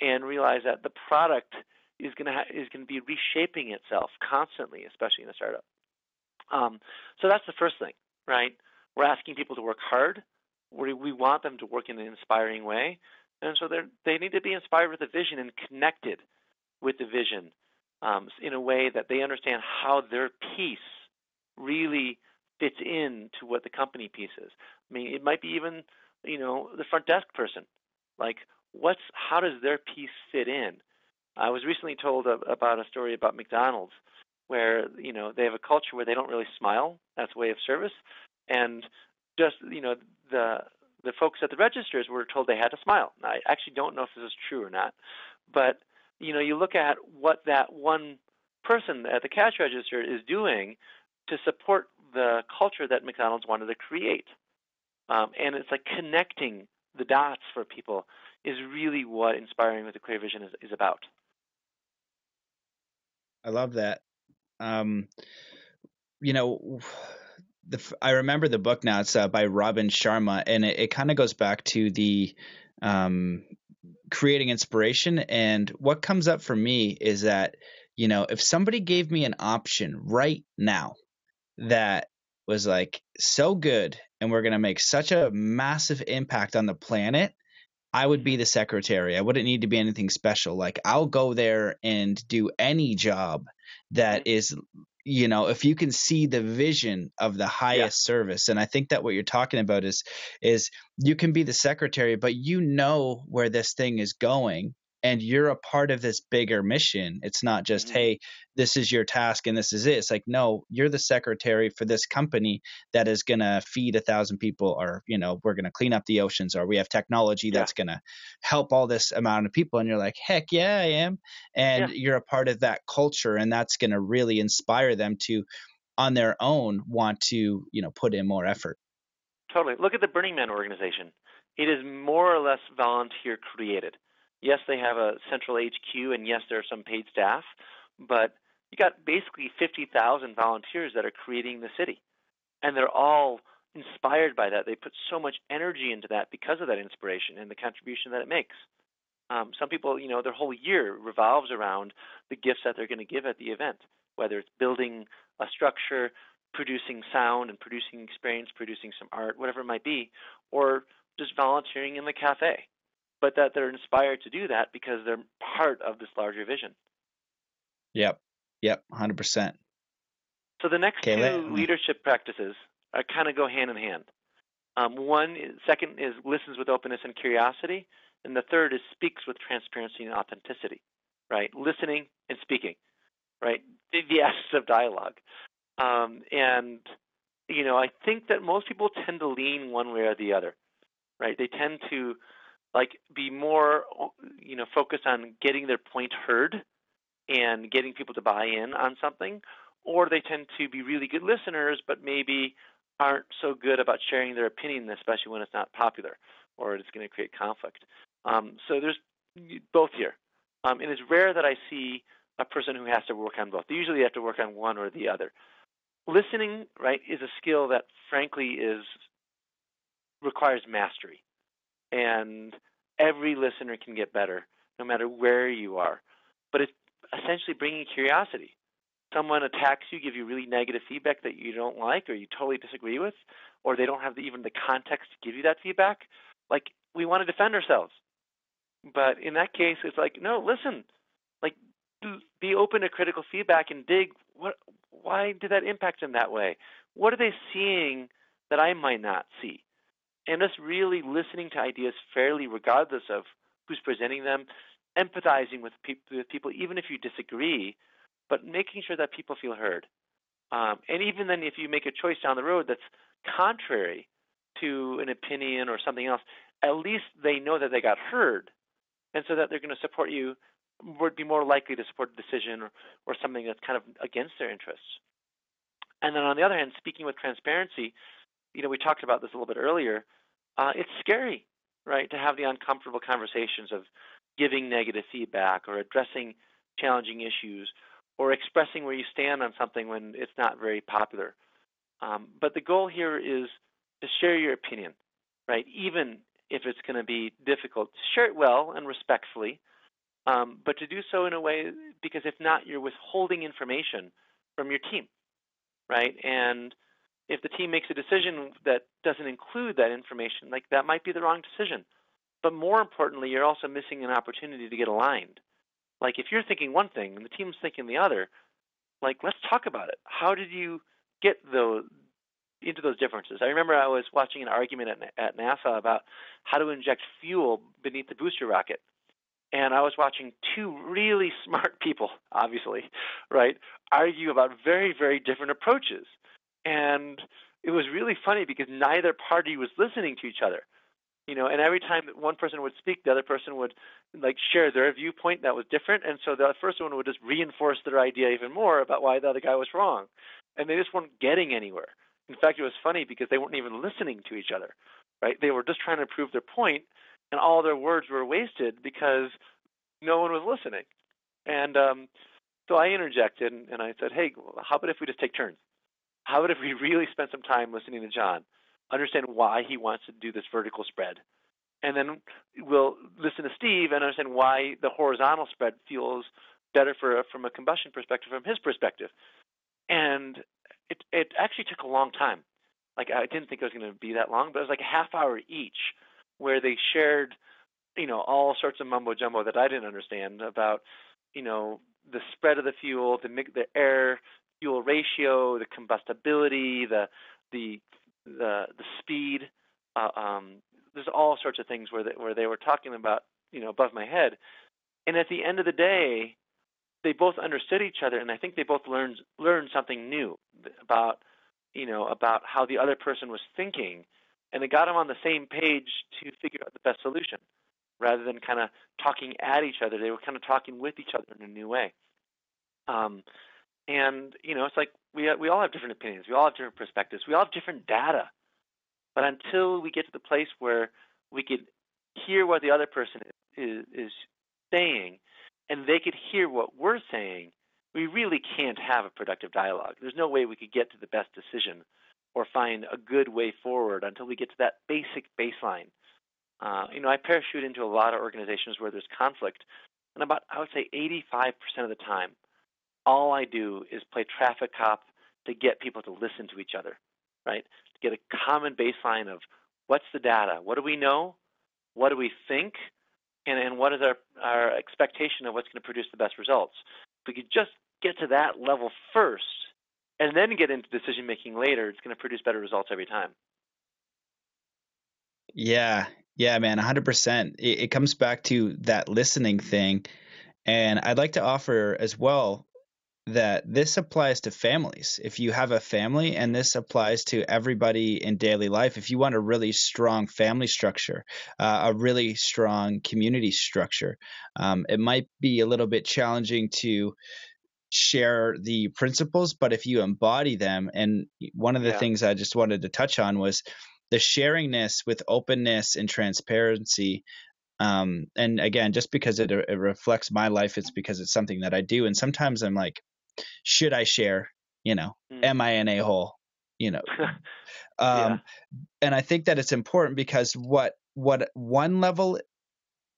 Speaker 2: and realize that the product is going to ha- is going to be reshaping itself constantly, especially in a startup. Um, so that's the first thing, right? We're asking people to work hard we, we want them to work in an inspiring way. And so they need to be inspired with the vision and connected with the vision um, in a way that they understand how their piece really fits in to what the company piece is. I mean, it might be even, you know, the front desk person. Like, what's how does their piece fit in? I was recently told a, about a story about McDonald's where you know they have a culture where they don't really smile. That's a way of service, and just you know the the folks at the registers were told they had to smile. I actually don't know if this is true or not, but you know, you look at what that one person at the cash register is doing to support the culture that McDonald's wanted to create, um, and it's like connecting the dots for people is really what inspiring with a clear vision is, is about.
Speaker 1: I love that. Um, you know the I remember the book now. It's uh, by Robin Sharma, and it, it kind of goes back to the um, creating inspiration. And what comes up for me is that you know if somebody gave me an option right now that was like so good and we're going to make such a massive impact on the planet I would be the secretary. I wouldn't need to be anything special. Like I'll go there and do any job
Speaker 3: that is you know if you can see the vision of the highest yeah. service and i think that what you're talking about is is you can be the secretary but you know where this thing is going and you're a part of this bigger mission. It's not just, mm-hmm. hey, this is your task and this is it. It's like, no, you're the secretary for this company that is going to feed a thousand people, or, you know, we're going to clean up the oceans, or we have technology yeah. that's going to help all this amount of people. And you're like, heck yeah, I am. And yeah. you're a part of that culture, and that's going to really inspire them to, on their own, want to, you know, put in more effort.
Speaker 2: Totally. Look at the Burning Man organization. It is more or less volunteer created yes, they have a central HQ, and yes, there are some paid staff, but you got basically 50,000 volunteers that are creating the city, and they're all inspired by that. They put so much energy into that because of that inspiration and the contribution that it makes. Um, some people, you know, their whole year revolves around the gifts that they're going to give at the event, whether it's building a structure, producing sound and producing experience, producing some art, whatever it might be, or just volunteering in the cafe but that they're inspired to do that because they're part of this larger vision.
Speaker 3: Yep. Yep. 100%.
Speaker 2: So the next okay, two leadership practices are kind of go hand in hand. Um, one, second is listens with openness and curiosity, and the third is speaks with transparency and authenticity. Right, listening and speaking. Right, the, the essence of dialogue. Um, and you know, I think that most people tend to lean one way or the other. Right, they tend to like be more you know focused on getting their point heard and getting people to buy in on something or they tend to be really good listeners but maybe aren't so good about sharing their opinion especially when it's not popular or it's going to create conflict. Um, so there's both here. Um, and it's rare that i see a person who has to work on both. They usually have to work on one or the other. Listening right is a skill that frankly is requires mastery and every listener can get better no matter where you are. But it's essentially bringing curiosity. Someone attacks you, give you really negative feedback that you don't like or you totally disagree with, or they don't have the, even the context to give you that feedback. Like, we want to defend ourselves. But in that case, it's like, no, listen, like, be open to critical feedback and dig what why did that impact them that way? What are they seeing that I might not see? And just really listening to ideas fairly, regardless of who's presenting them, empathizing with, pe- with people, even if you disagree, but making sure that people feel heard. Um, and even then, if you make a choice down the road that's contrary to an opinion or something else, at least they know that they got heard, and so that they're going to support you, would be more likely to support a decision or, or something that's kind of against their interests. And then on the other hand, speaking with transparency, you know, we talked about this a little bit earlier. Uh, it's scary, right, to have the uncomfortable conversations of giving negative feedback or addressing challenging issues or expressing where you stand on something when it's not very popular. Um, but the goal here is to share your opinion, right? Even if it's going to be difficult, share it well and respectfully, um, but to do so in a way because if not, you're withholding information from your team, right? And if the team makes a decision that doesn't include that information, like that might be the wrong decision. But more importantly, you're also missing an opportunity to get aligned. Like if you're thinking one thing and the team's thinking the other, like let's talk about it. How did you get those into those differences? I remember I was watching an argument at, at NASA about how to inject fuel beneath the booster rocket. And I was watching two really smart people, obviously, right, argue about very, very different approaches and it was really funny because neither party was listening to each other you know and every time that one person would speak the other person would like share their viewpoint that was different. And so the first one would just reinforce their idea even more about why the other guy was wrong. And they just weren't getting anywhere. In fact it was funny because they weren't even listening to each other right? They were just trying to prove their point and all their words were wasted because no one was listening. And um so i interjected and, and i said hey how about if we just take turns how about if we really spend some time listening to John, understand why he wants to do this vertical spread, and then we'll listen to Steve and understand why the horizontal spread feels better for from a combustion perspective from his perspective. And it it actually took a long time. Like I didn't think it was going to be that long, but it was like a half hour each, where they shared, you know, all sorts of mumbo jumbo that I didn't understand about you know, the spread of the fuel, the the air fuel ratio, the combustibility, the the the the speed. Uh, um, there's all sorts of things where they, where they were talking about, you know, above my head. And at the end of the day, they both understood each other, and I think they both learned learned something new about, you know, about how the other person was thinking, and it got them on the same page to figure out the best solution, rather than kind of talking at each other. They were kind of talking with each other in a new way. Um, and you know, it's like we we all have different opinions, we all have different perspectives, we all have different data. But until we get to the place where we could hear what the other person is, is saying, and they could hear what we're saying, we really can't have a productive dialogue. There's no way we could get to the best decision or find a good way forward until we get to that basic baseline. Uh, you know, I parachute into a lot of organizations where there's conflict, and about I would say 85% of the time, all I do is play traffic cop to get people to listen to each other, right? To get a common baseline of what's the data, what do we know, what do we think, and, and what is our, our expectation of what's going to produce the best results. If we could just get to that level first and then get into decision making later, it's going to produce better results every time.
Speaker 1: Yeah, yeah, man, 100%. It, it comes back to that listening thing. And I'd like to offer as well that this applies to families. If you have a family, and this applies to everybody in daily life, if you want a really strong family structure, uh, a really strong community structure, um, it might be a little bit challenging to share the principles, but if you embody them, and one of the yeah. things I just wanted to touch on was the sharingness with openness and transparency um, and again just because it, it, reflects my life it's because it's something that i do and sometimes i'm like should I share? You know, mm. am I an a hole? You know, um, yeah. and I think that it's important because what what one level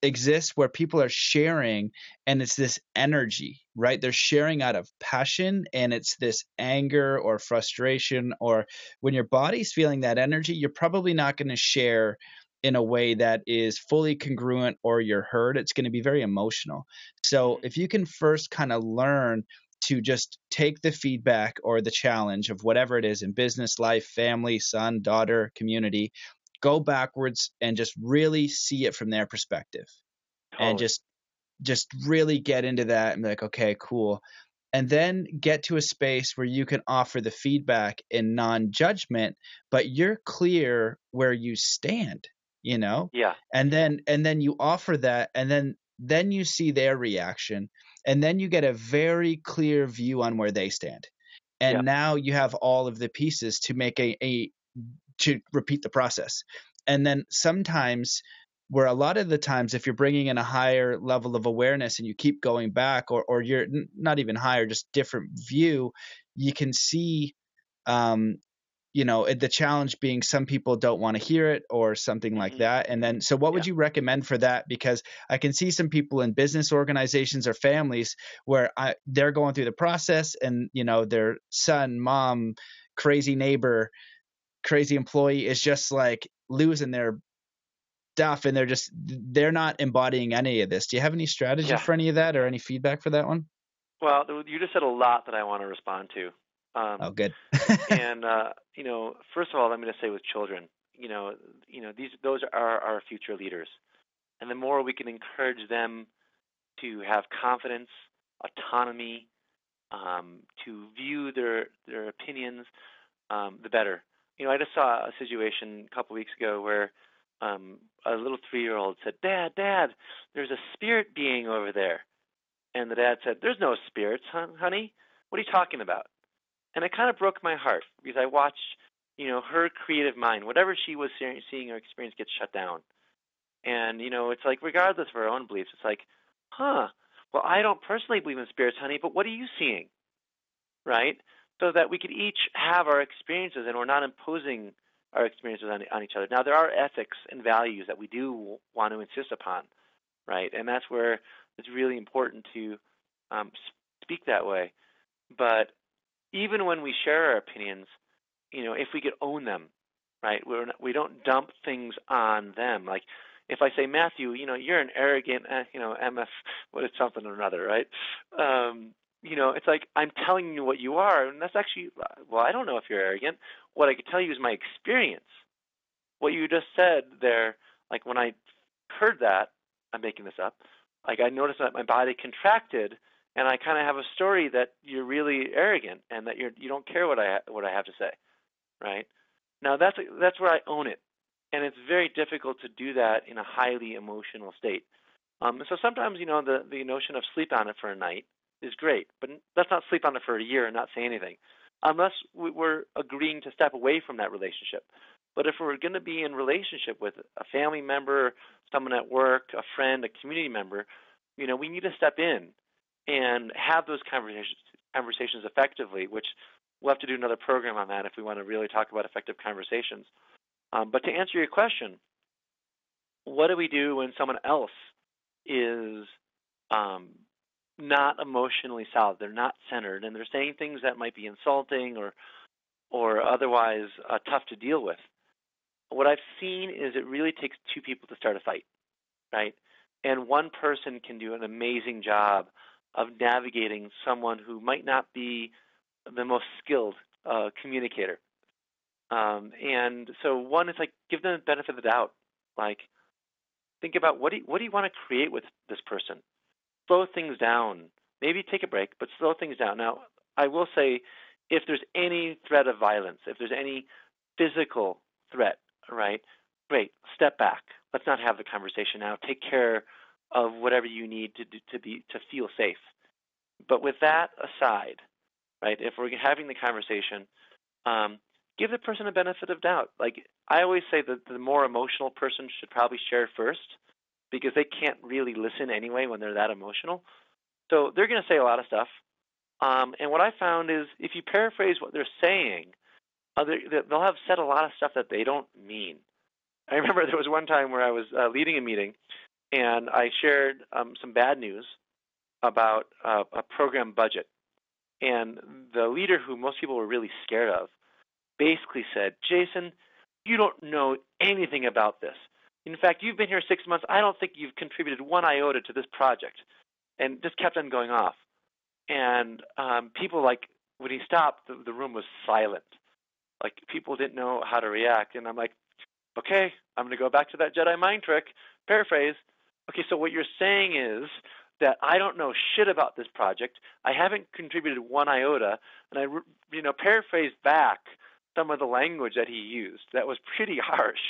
Speaker 1: exists where people are sharing and it's this energy right they're sharing out of passion and it's this anger or frustration or when your body's feeling that energy you're probably not going to share in a way that is fully congruent or you're heard it's going to be very emotional so mm. if you can first kind of learn to just take the feedback or the challenge of whatever it is in business, life, family, son, daughter, community, go backwards and just really see it from their perspective. Totally. And just just really get into that and be like, okay, cool. And then get to a space where you can offer the feedback in non judgment, but you're clear where you stand, you know?
Speaker 2: Yeah.
Speaker 1: And then and then you offer that and then then you see their reaction and then you get a very clear view on where they stand and yep. now you have all of the pieces to make a, a to repeat the process and then sometimes where a lot of the times if you're bringing in a higher level of awareness and you keep going back or, or you're not even higher just different view you can see um, you know the challenge being some people don't want to hear it or something like mm-hmm. that and then so what yeah. would you recommend for that because i can see some people in business organizations or families where I, they're going through the process and you know their son mom crazy neighbor crazy employee is just like losing their stuff and they're just they're not embodying any of this do you have any strategy yeah. for any of that or any feedback for that one
Speaker 2: well you just said a lot that i want to respond to
Speaker 1: um, oh, good.
Speaker 2: and uh, you know, first of all, I'm going to say with children, you know, you know, these those are our future leaders, and the more we can encourage them to have confidence, autonomy, um, to view their their opinions, um, the better. You know, I just saw a situation a couple weeks ago where um, a little three-year-old said, "Dad, Dad, there's a spirit being over there," and the dad said, "There's no spirits, honey. What are you talking about?" And it kind of broke my heart because I watched, you know, her creative mind, whatever she was seeing or experience, get shut down. And you know, it's like regardless of our own beliefs, it's like, huh? Well, I don't personally believe in spirits, honey, but what are you seeing? Right? So that we could each have our experiences, and we're not imposing our experiences on, on each other. Now, there are ethics and values that we do want to insist upon, right? And that's where it's really important to um, speak that way. But even when we share our opinions, you know, if we could own them, right? We're not, we don't dump things on them. Like, if I say Matthew, you know, you're an arrogant, eh, you know, MF, what is something or another, right? Um, you know, it's like I'm telling you what you are, and that's actually, well, I don't know if you're arrogant. What I could tell you is my experience. What you just said there, like when I heard that, I'm making this up. Like I noticed that my body contracted, and I kind of have a story that you're really arrogant and that you're you don't care what I what I have to say, right? Now that's that's where I own it, and it's very difficult to do that in a highly emotional state. Um, so sometimes you know the the notion of sleep on it for a night is great, but let's not sleep on it for a year and not say anything, unless we're agreeing to step away from that relationship. But if we're going to be in relationship with a family member, someone at work, a friend, a community member, you know, we need to step in and have those conversations conversations effectively, which we'll have to do another program on that if we want to really talk about effective conversations. Um, but to answer your question, what do we do when someone else is um, not emotionally solid? They're not centered, and they're saying things that might be insulting or or otherwise uh, tough to deal with. What I've seen is it really takes two people to start a fight, right? And one person can do an amazing job of navigating someone who might not be the most skilled uh, communicator. Um, and so one is like give them the benefit of the doubt. Like think about what do you, what do you want to create with this person? Slow things down. Maybe take a break, but slow things down. Now, I will say, if there's any threat of violence, if there's any physical threat, right? Great. Step back. Let's not have the conversation now. Take care of whatever you need to do, to be to feel safe. But with that aside, right? If we're having the conversation, um, give the person a benefit of doubt. Like I always say that the more emotional person should probably share first because they can't really listen anyway when they're that emotional. So they're going to say a lot of stuff. Um, and what I found is if you paraphrase what they're saying, uh, they'll have said a lot of stuff that they don't mean. I remember there was one time where I was uh, leading a meeting and I shared um, some bad news about uh, a program budget. And the leader, who most people were really scared of, basically said, Jason, you don't know anything about this. In fact, you've been here six months. I don't think you've contributed one iota to this project. And just kept on going off. And um, people, like, when he stopped, the, the room was silent. Like, people didn't know how to react. And I'm like, okay, I'm going to go back to that Jedi mind trick, paraphrase. Okay, so what you're saying is that I don't know shit about this project. I haven't contributed one iota, and I, you know, paraphrased back some of the language that he used. That was pretty harsh,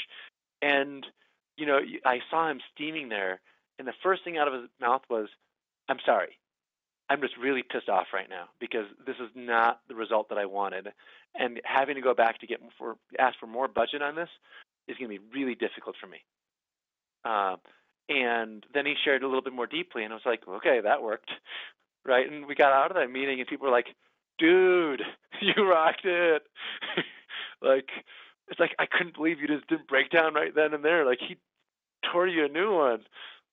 Speaker 2: and you know, I saw him steaming there, and the first thing out of his mouth was, "I'm sorry. I'm just really pissed off right now because this is not the result that I wanted, and having to go back to get for ask for more budget on this is going to be really difficult for me." Uh, and then he shared a little bit more deeply, and I was like, okay, that worked, right? And we got out of that meeting, and people were like, dude, you rocked it. like, it's like I couldn't believe you just didn't break down right then and there. Like he tore you a new one.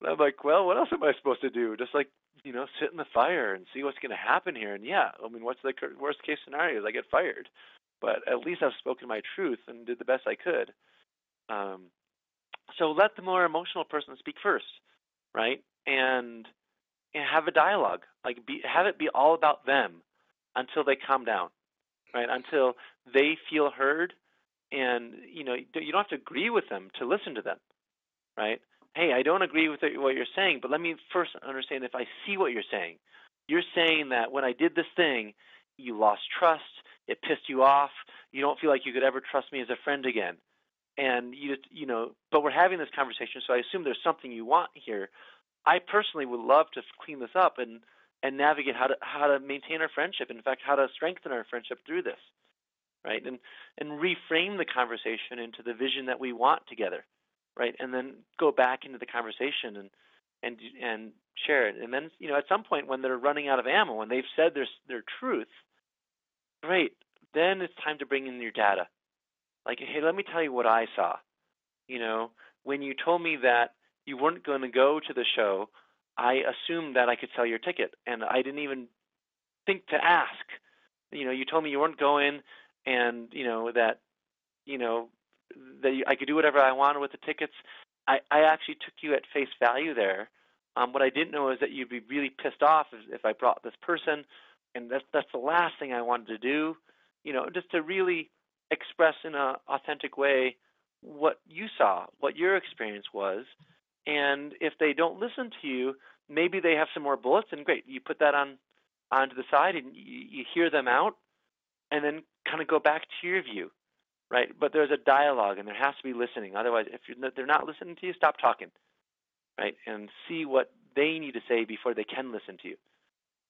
Speaker 2: And I'm like, well, what else am I supposed to do? Just like you know, sit in the fire and see what's going to happen here. And yeah, I mean, what's the worst case scenario? Is I get fired, but at least I've spoken my truth and did the best I could. Um, so let the more emotional person speak first, right? And, and have a dialogue. Like be, have it be all about them until they calm down, right? Until they feel heard, and you know you don't have to agree with them to listen to them, right? Hey, I don't agree with what you're saying, but let me first understand if I see what you're saying. You're saying that when I did this thing, you lost trust, it pissed you off, you don't feel like you could ever trust me as a friend again and you just you know, but we're having this conversation, so I assume there's something you want here. I personally would love to clean this up and and navigate how to how to maintain our friendship. In fact, how to strengthen our friendship through this, right? And and reframe the conversation into the vision that we want together, right? And then go back into the conversation and and and share it. And then you know, at some point when they're running out of ammo, and they've said their their truth, great. Then it's time to bring in your data like, hey, let me tell you what I saw. You know, when you told me that you weren't going to go to the show, I assumed that I could sell your ticket, and I didn't even think to ask. You know, you told me you weren't going, and you know that, you know, that I could do whatever I wanted with the tickets. I, I actually took you at face value there. Um, what I didn't know is that you'd be really pissed off if, if I brought this person, and that's that's the last thing I wanted to do. You know, just to really express in an authentic way what you saw, what your experience was, and if they don't listen to you, maybe they have some more bullets, and great, you put that on onto the side and you, you hear them out, and then kind of go back to your view, right? But there's a dialogue, and there has to be listening. Otherwise, if they're not listening to you, stop talking, right? And see what they need to say before they can listen to you.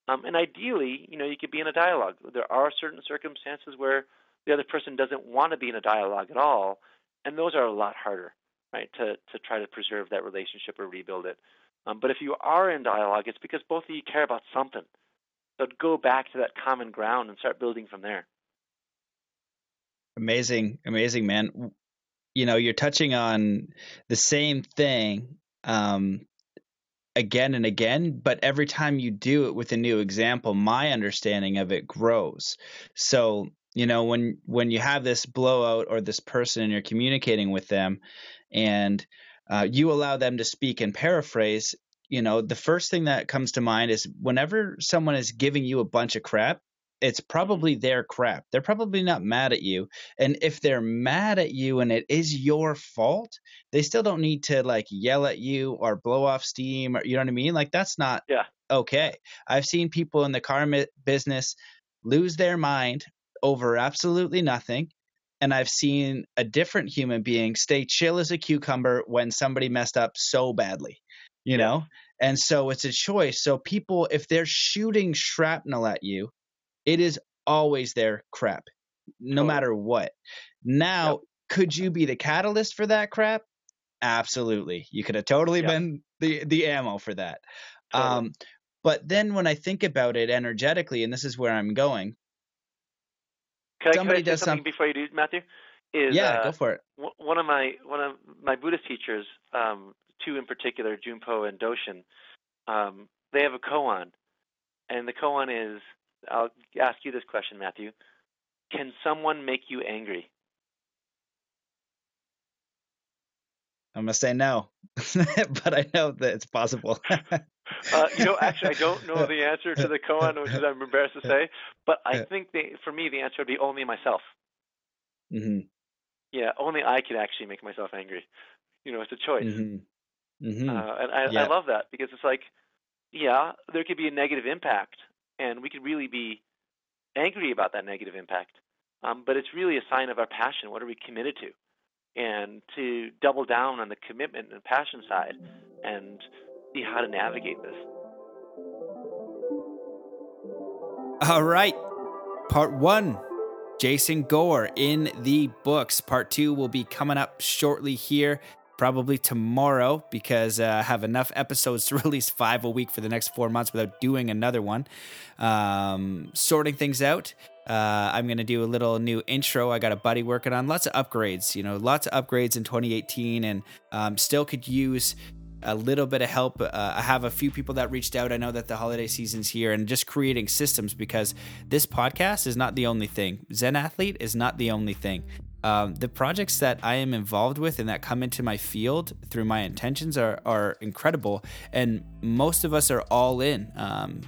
Speaker 2: Um, and ideally, you know, you could be in a dialogue. There are certain circumstances where the other person doesn't want to be in a dialogue at all, and those are a lot harder, right? To to try to preserve that relationship or rebuild it. Um, but if you are in dialogue, it's because both of you care about something. So go back to that common ground and start building from there.
Speaker 3: Amazing, amazing, man. You know, you're touching on the same thing um, again and again, but every time you do it with a new example, my understanding of it grows. So, you know, when when you have this blowout or this person and you're communicating with them, and uh, you allow them to speak and paraphrase, you know, the first thing that comes to mind is whenever someone is giving you a bunch of crap, it's probably their crap. They're probably not mad at you. And if they're mad at you and it is your fault, they still don't need to like yell at you or blow off steam or you know what I mean? Like that's not
Speaker 2: yeah.
Speaker 3: okay. I've seen people in the car business lose their mind over absolutely nothing. And I've seen a different human being stay chill as a cucumber when somebody messed up so badly, you yeah. know? And so it's a choice. So people, if they're shooting shrapnel at you, it is always their crap, no matter what. Now, yep. could you be the catalyst for that crap? Absolutely. You could have totally yep. been the the ammo for that. Totally. Um, but then when I think about it energetically, and this is where I'm going.
Speaker 2: Can somebody I, can I does something some... before you do, Matthew?
Speaker 3: Is, yeah, uh, go for it.
Speaker 2: One of my one of my Buddhist teachers, um, two in particular, Junpo and Doshin, um, they have a koan, and the koan is I'll ask you this question, Matthew. Can someone make you angry?
Speaker 3: I'm gonna say no, but I know that it's possible.
Speaker 2: uh, you know, actually, I don't know the answer to the koan, which is I'm embarrassed to say. But I think the, for me, the answer would be only myself.
Speaker 3: Mm-hmm.
Speaker 2: Yeah, only I can actually make myself angry. You know, it's a choice.
Speaker 3: Mm-hmm. Mm-hmm.
Speaker 2: Uh, and I, yeah. I love that because it's like, yeah, there could be a negative impact and we could really be angry about that negative impact. Um, but it's really a sign of our passion. What are we committed to? And to double down on the commitment and passion side and see how to navigate this.
Speaker 1: All right. Part one Jason Gore in the books. Part two will be coming up shortly here probably tomorrow because uh, I have enough episodes to release five a week for the next four months without doing another one. Um, sorting things out. Uh, I'm going to do a little new intro. I got a buddy working on lots of upgrades, you know, lots of upgrades in 2018 and um, still could use a little bit of help. Uh, I have a few people that reached out. I know that the holiday season's here and just creating systems because this podcast is not the only thing. Zen Athlete is not the only thing. Um, the projects that I am involved with and that come into my field through my intentions are, are incredible. And most of us are all in um,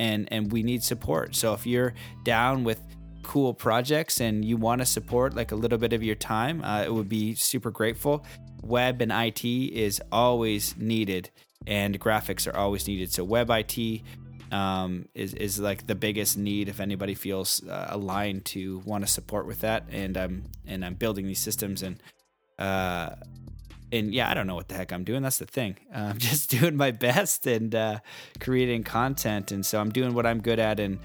Speaker 1: and, and we need support. So if you're down with cool projects and you want to support like a little bit of your time, uh, it would be super grateful. Web and IT is always needed and graphics are always needed. So web IT, um, is is like the biggest need if anybody feels uh, aligned to want to support with that. And I'm and I'm building these systems and uh, and yeah, I don't know what the heck I'm doing. That's the thing. I'm just doing my best and uh, creating content, and so I'm doing what I'm good at and.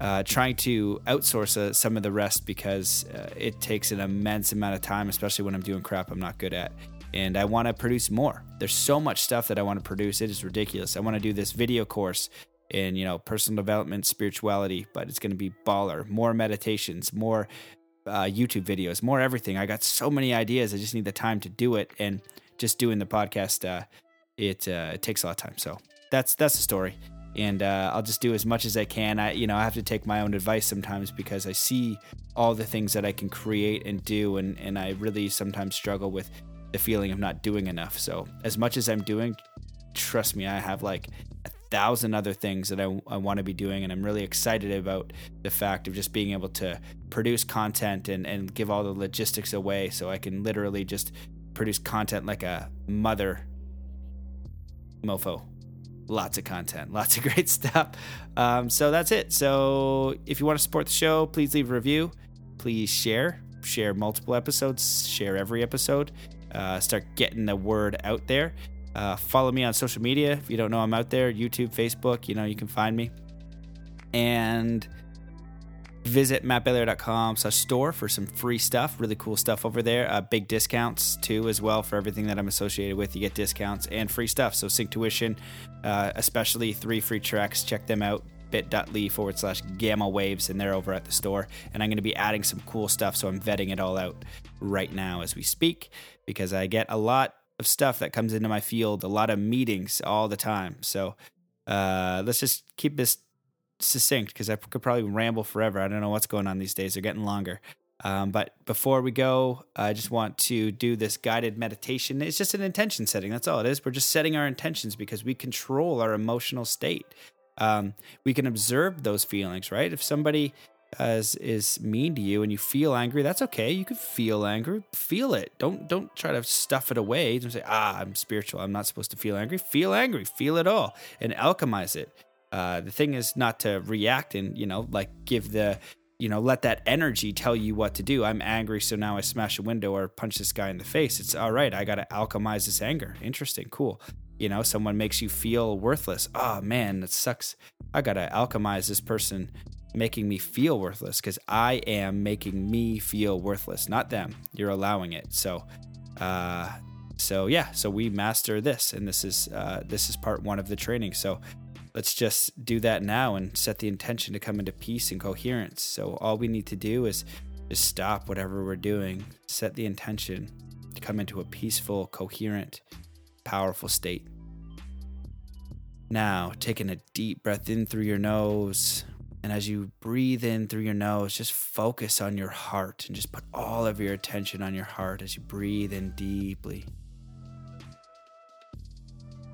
Speaker 1: Uh, trying to outsource uh, some of the rest because uh, it takes an immense amount of time, especially when I'm doing crap I'm not good at and I want to produce more. There's so much stuff that I want to produce. It is ridiculous. I want to do this video course in you know personal development, spirituality, but it's going to be baller. More meditations, more uh, YouTube videos, more everything. I got so many ideas. I just need the time to do it, and just doing the podcast, uh, it uh, it takes a lot of time. So that's that's the story. and uh, I'll just do as much as I can. I, you know, I have to take my own advice sometimes because I see all the things that I can create and do, and and I really sometimes struggle with the feeling of not doing enough. So as much as I'm doing, trust me, I have like a thousand other things that I, I want to be doing, and I'm really excited about the fact of just being able to produce content and and give all the logistics away, so I can literally just produce content like a mother mofo lots of content, lots of great stuff. Um, so that's it. So if you want to support the show, please leave a review. Please share, share multiple episodes, share every episode. Uh, start getting the word out there. Uh, follow me on social media. If you don't know, I'm out there YouTube, Facebook. You know, you can find me. And visit mattbelair.com slash store for some free stuff really cool stuff over there uh, big discounts too as well for everything that i'm associated with you get discounts and free stuff so Synctuition uh, especially three free tracks check them out bit.ly forward slash gamma waves and they're over at the store and i'm going to be adding some cool stuff so i'm vetting it all out right now as we speak because i get a lot of stuff that comes into my field a lot of meetings all the time so uh, let's just keep this succinct because I could probably ramble forever. I don't know what's going on these days. They're getting longer. Um, but before we go, I just want to do this guided meditation. It's just an intention setting. That's all it is. We're just setting our intentions because we control our emotional state. Um, we can observe those feelings, right? If somebody is, is mean to you and you feel angry, that's okay. You can feel angry. Feel it. Don't don't try to stuff it away. Don't say, ah, I'm spiritual. I'm not supposed to feel angry. Feel angry. Feel it all and alchemize it. Uh, the thing is not to react and you know like give the you know let that energy tell you what to do i'm angry so now i smash a window or punch this guy in the face it's all right i gotta alchemize this anger interesting cool you know someone makes you feel worthless oh man that sucks i gotta alchemize this person making me feel worthless because i am making me feel worthless not them you're allowing it so uh so yeah so we master this and this is uh this is part one of the training so let's just do that now and set the intention to come into peace and coherence. So all we need to do is just stop whatever we're doing, set the intention to come into a peaceful, coherent, powerful state. Now, taking a deep breath in through your nose. And as you breathe in through your nose, just focus on your heart and just put all of your attention on your heart as you breathe in deeply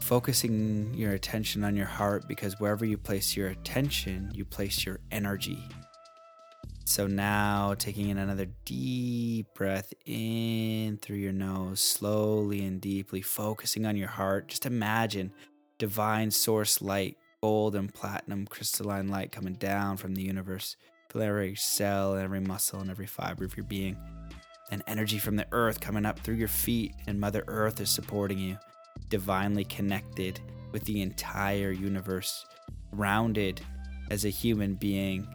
Speaker 1: focusing your attention on your heart because wherever you place your attention, you place your energy. So now taking in another deep breath in through your nose, slowly and deeply, focusing on your heart. Just imagine divine source light, gold and platinum crystalline light coming down from the universe, filling every cell and every muscle and every fiber of your being. And energy from the earth coming up through your feet, and Mother Earth is supporting you divinely connected with the entire universe, rounded as a human being,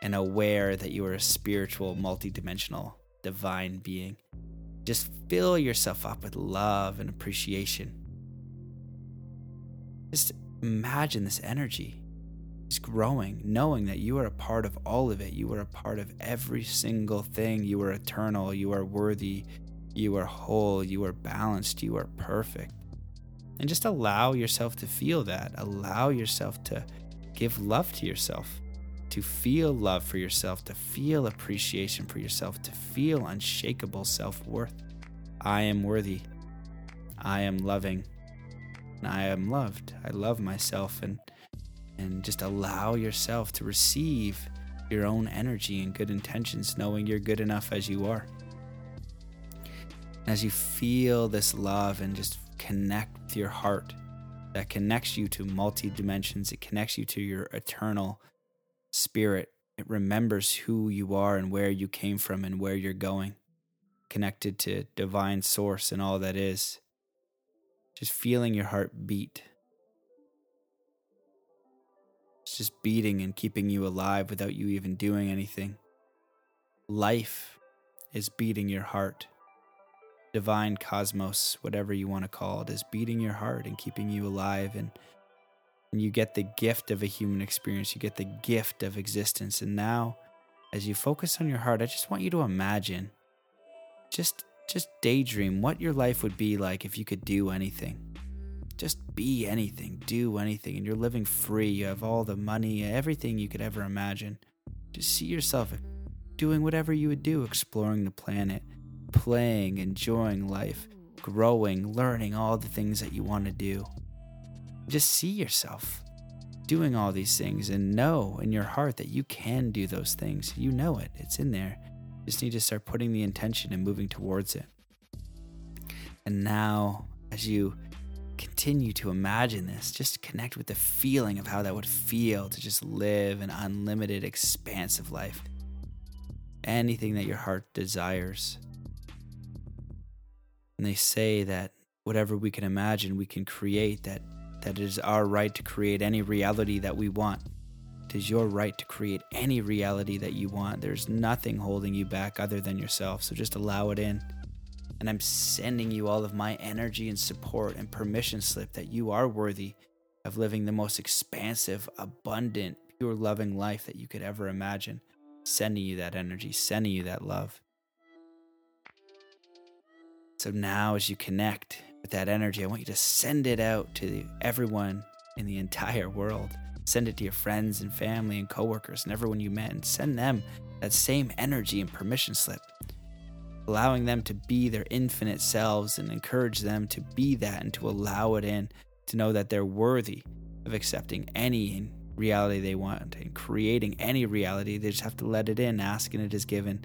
Speaker 1: and aware that you are a spiritual, multidimensional, divine being. Just fill yourself up with love and appreciation. Just imagine this energy is growing, knowing that you are a part of all of it. You are a part of every single thing. You are eternal. You are worthy. You are whole. You are balanced. You are perfect and just allow yourself to feel that. Allow yourself to give love to yourself, to feel love for yourself, to feel appreciation for yourself, to feel unshakable self worth. I am worthy. I am loving. I am loved. I love myself and and just allow yourself to receive your own energy and good intentions knowing you're good enough as you are. As you feel this love and just connect with your heart, that connects you to multi dimensions. It connects you to your eternal spirit. It remembers who you are and where you came from and where you're going, connected to divine source and all that is. Just feeling your heart beat. It's just beating and keeping you alive without you even doing anything. Life is beating your heart divine cosmos, whatever you want to call it, is beating your heart and keeping you alive. And, and you get the gift of a human experience, you get the gift of existence. And now, as you focus on your heart, I just want you to imagine, just just daydream what your life would be like if you could do anything. just be anything, do anything, and you're living free. You have all the money, everything you could ever imagine. Just see yourself doing whatever you would do, exploring the planet, playing, enjoying life, growing, learning all the things that you want to do. Just see yourself doing all these things and know in your heart that you can do those things. You know it, it's in there. Just need to start putting the intention and moving towards it. And now, as you continue to imagine this, just connect with the feeling of how that would feel to just live an unlimited, expansive life. Anything that your heart desires. And they say that whatever we can imagine, we can create, that, that it is our right to create any reality that we want. It is your right to create any reality that you want. There's nothing holding you back other than yourself, so just allow it in. And I'm sending you all of my energy and support and permission slip that you are worthy of living the most expansive, abundant, pure loving life that you could ever imagine. Sending you that energy, sending you that love. So now, as you connect with that energy, I want you to send it out to everyone in the entire world. Send it to your friends and family and coworkers and everyone you met, and send them that same energy and permission slip allowing them to be their infinite selves and encourage them to be that and to allow it in, to know that they're worthy of accepting any reality they want and creating any reality. They just have to let it in, asking it is given,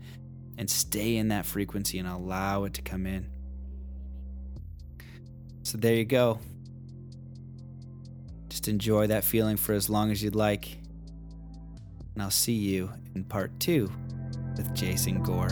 Speaker 1: and stay in that frequency and allow it to come in. So there you go. Just enjoy that feeling for as long as you'd like. And I'll see you in part two with Jason Gore.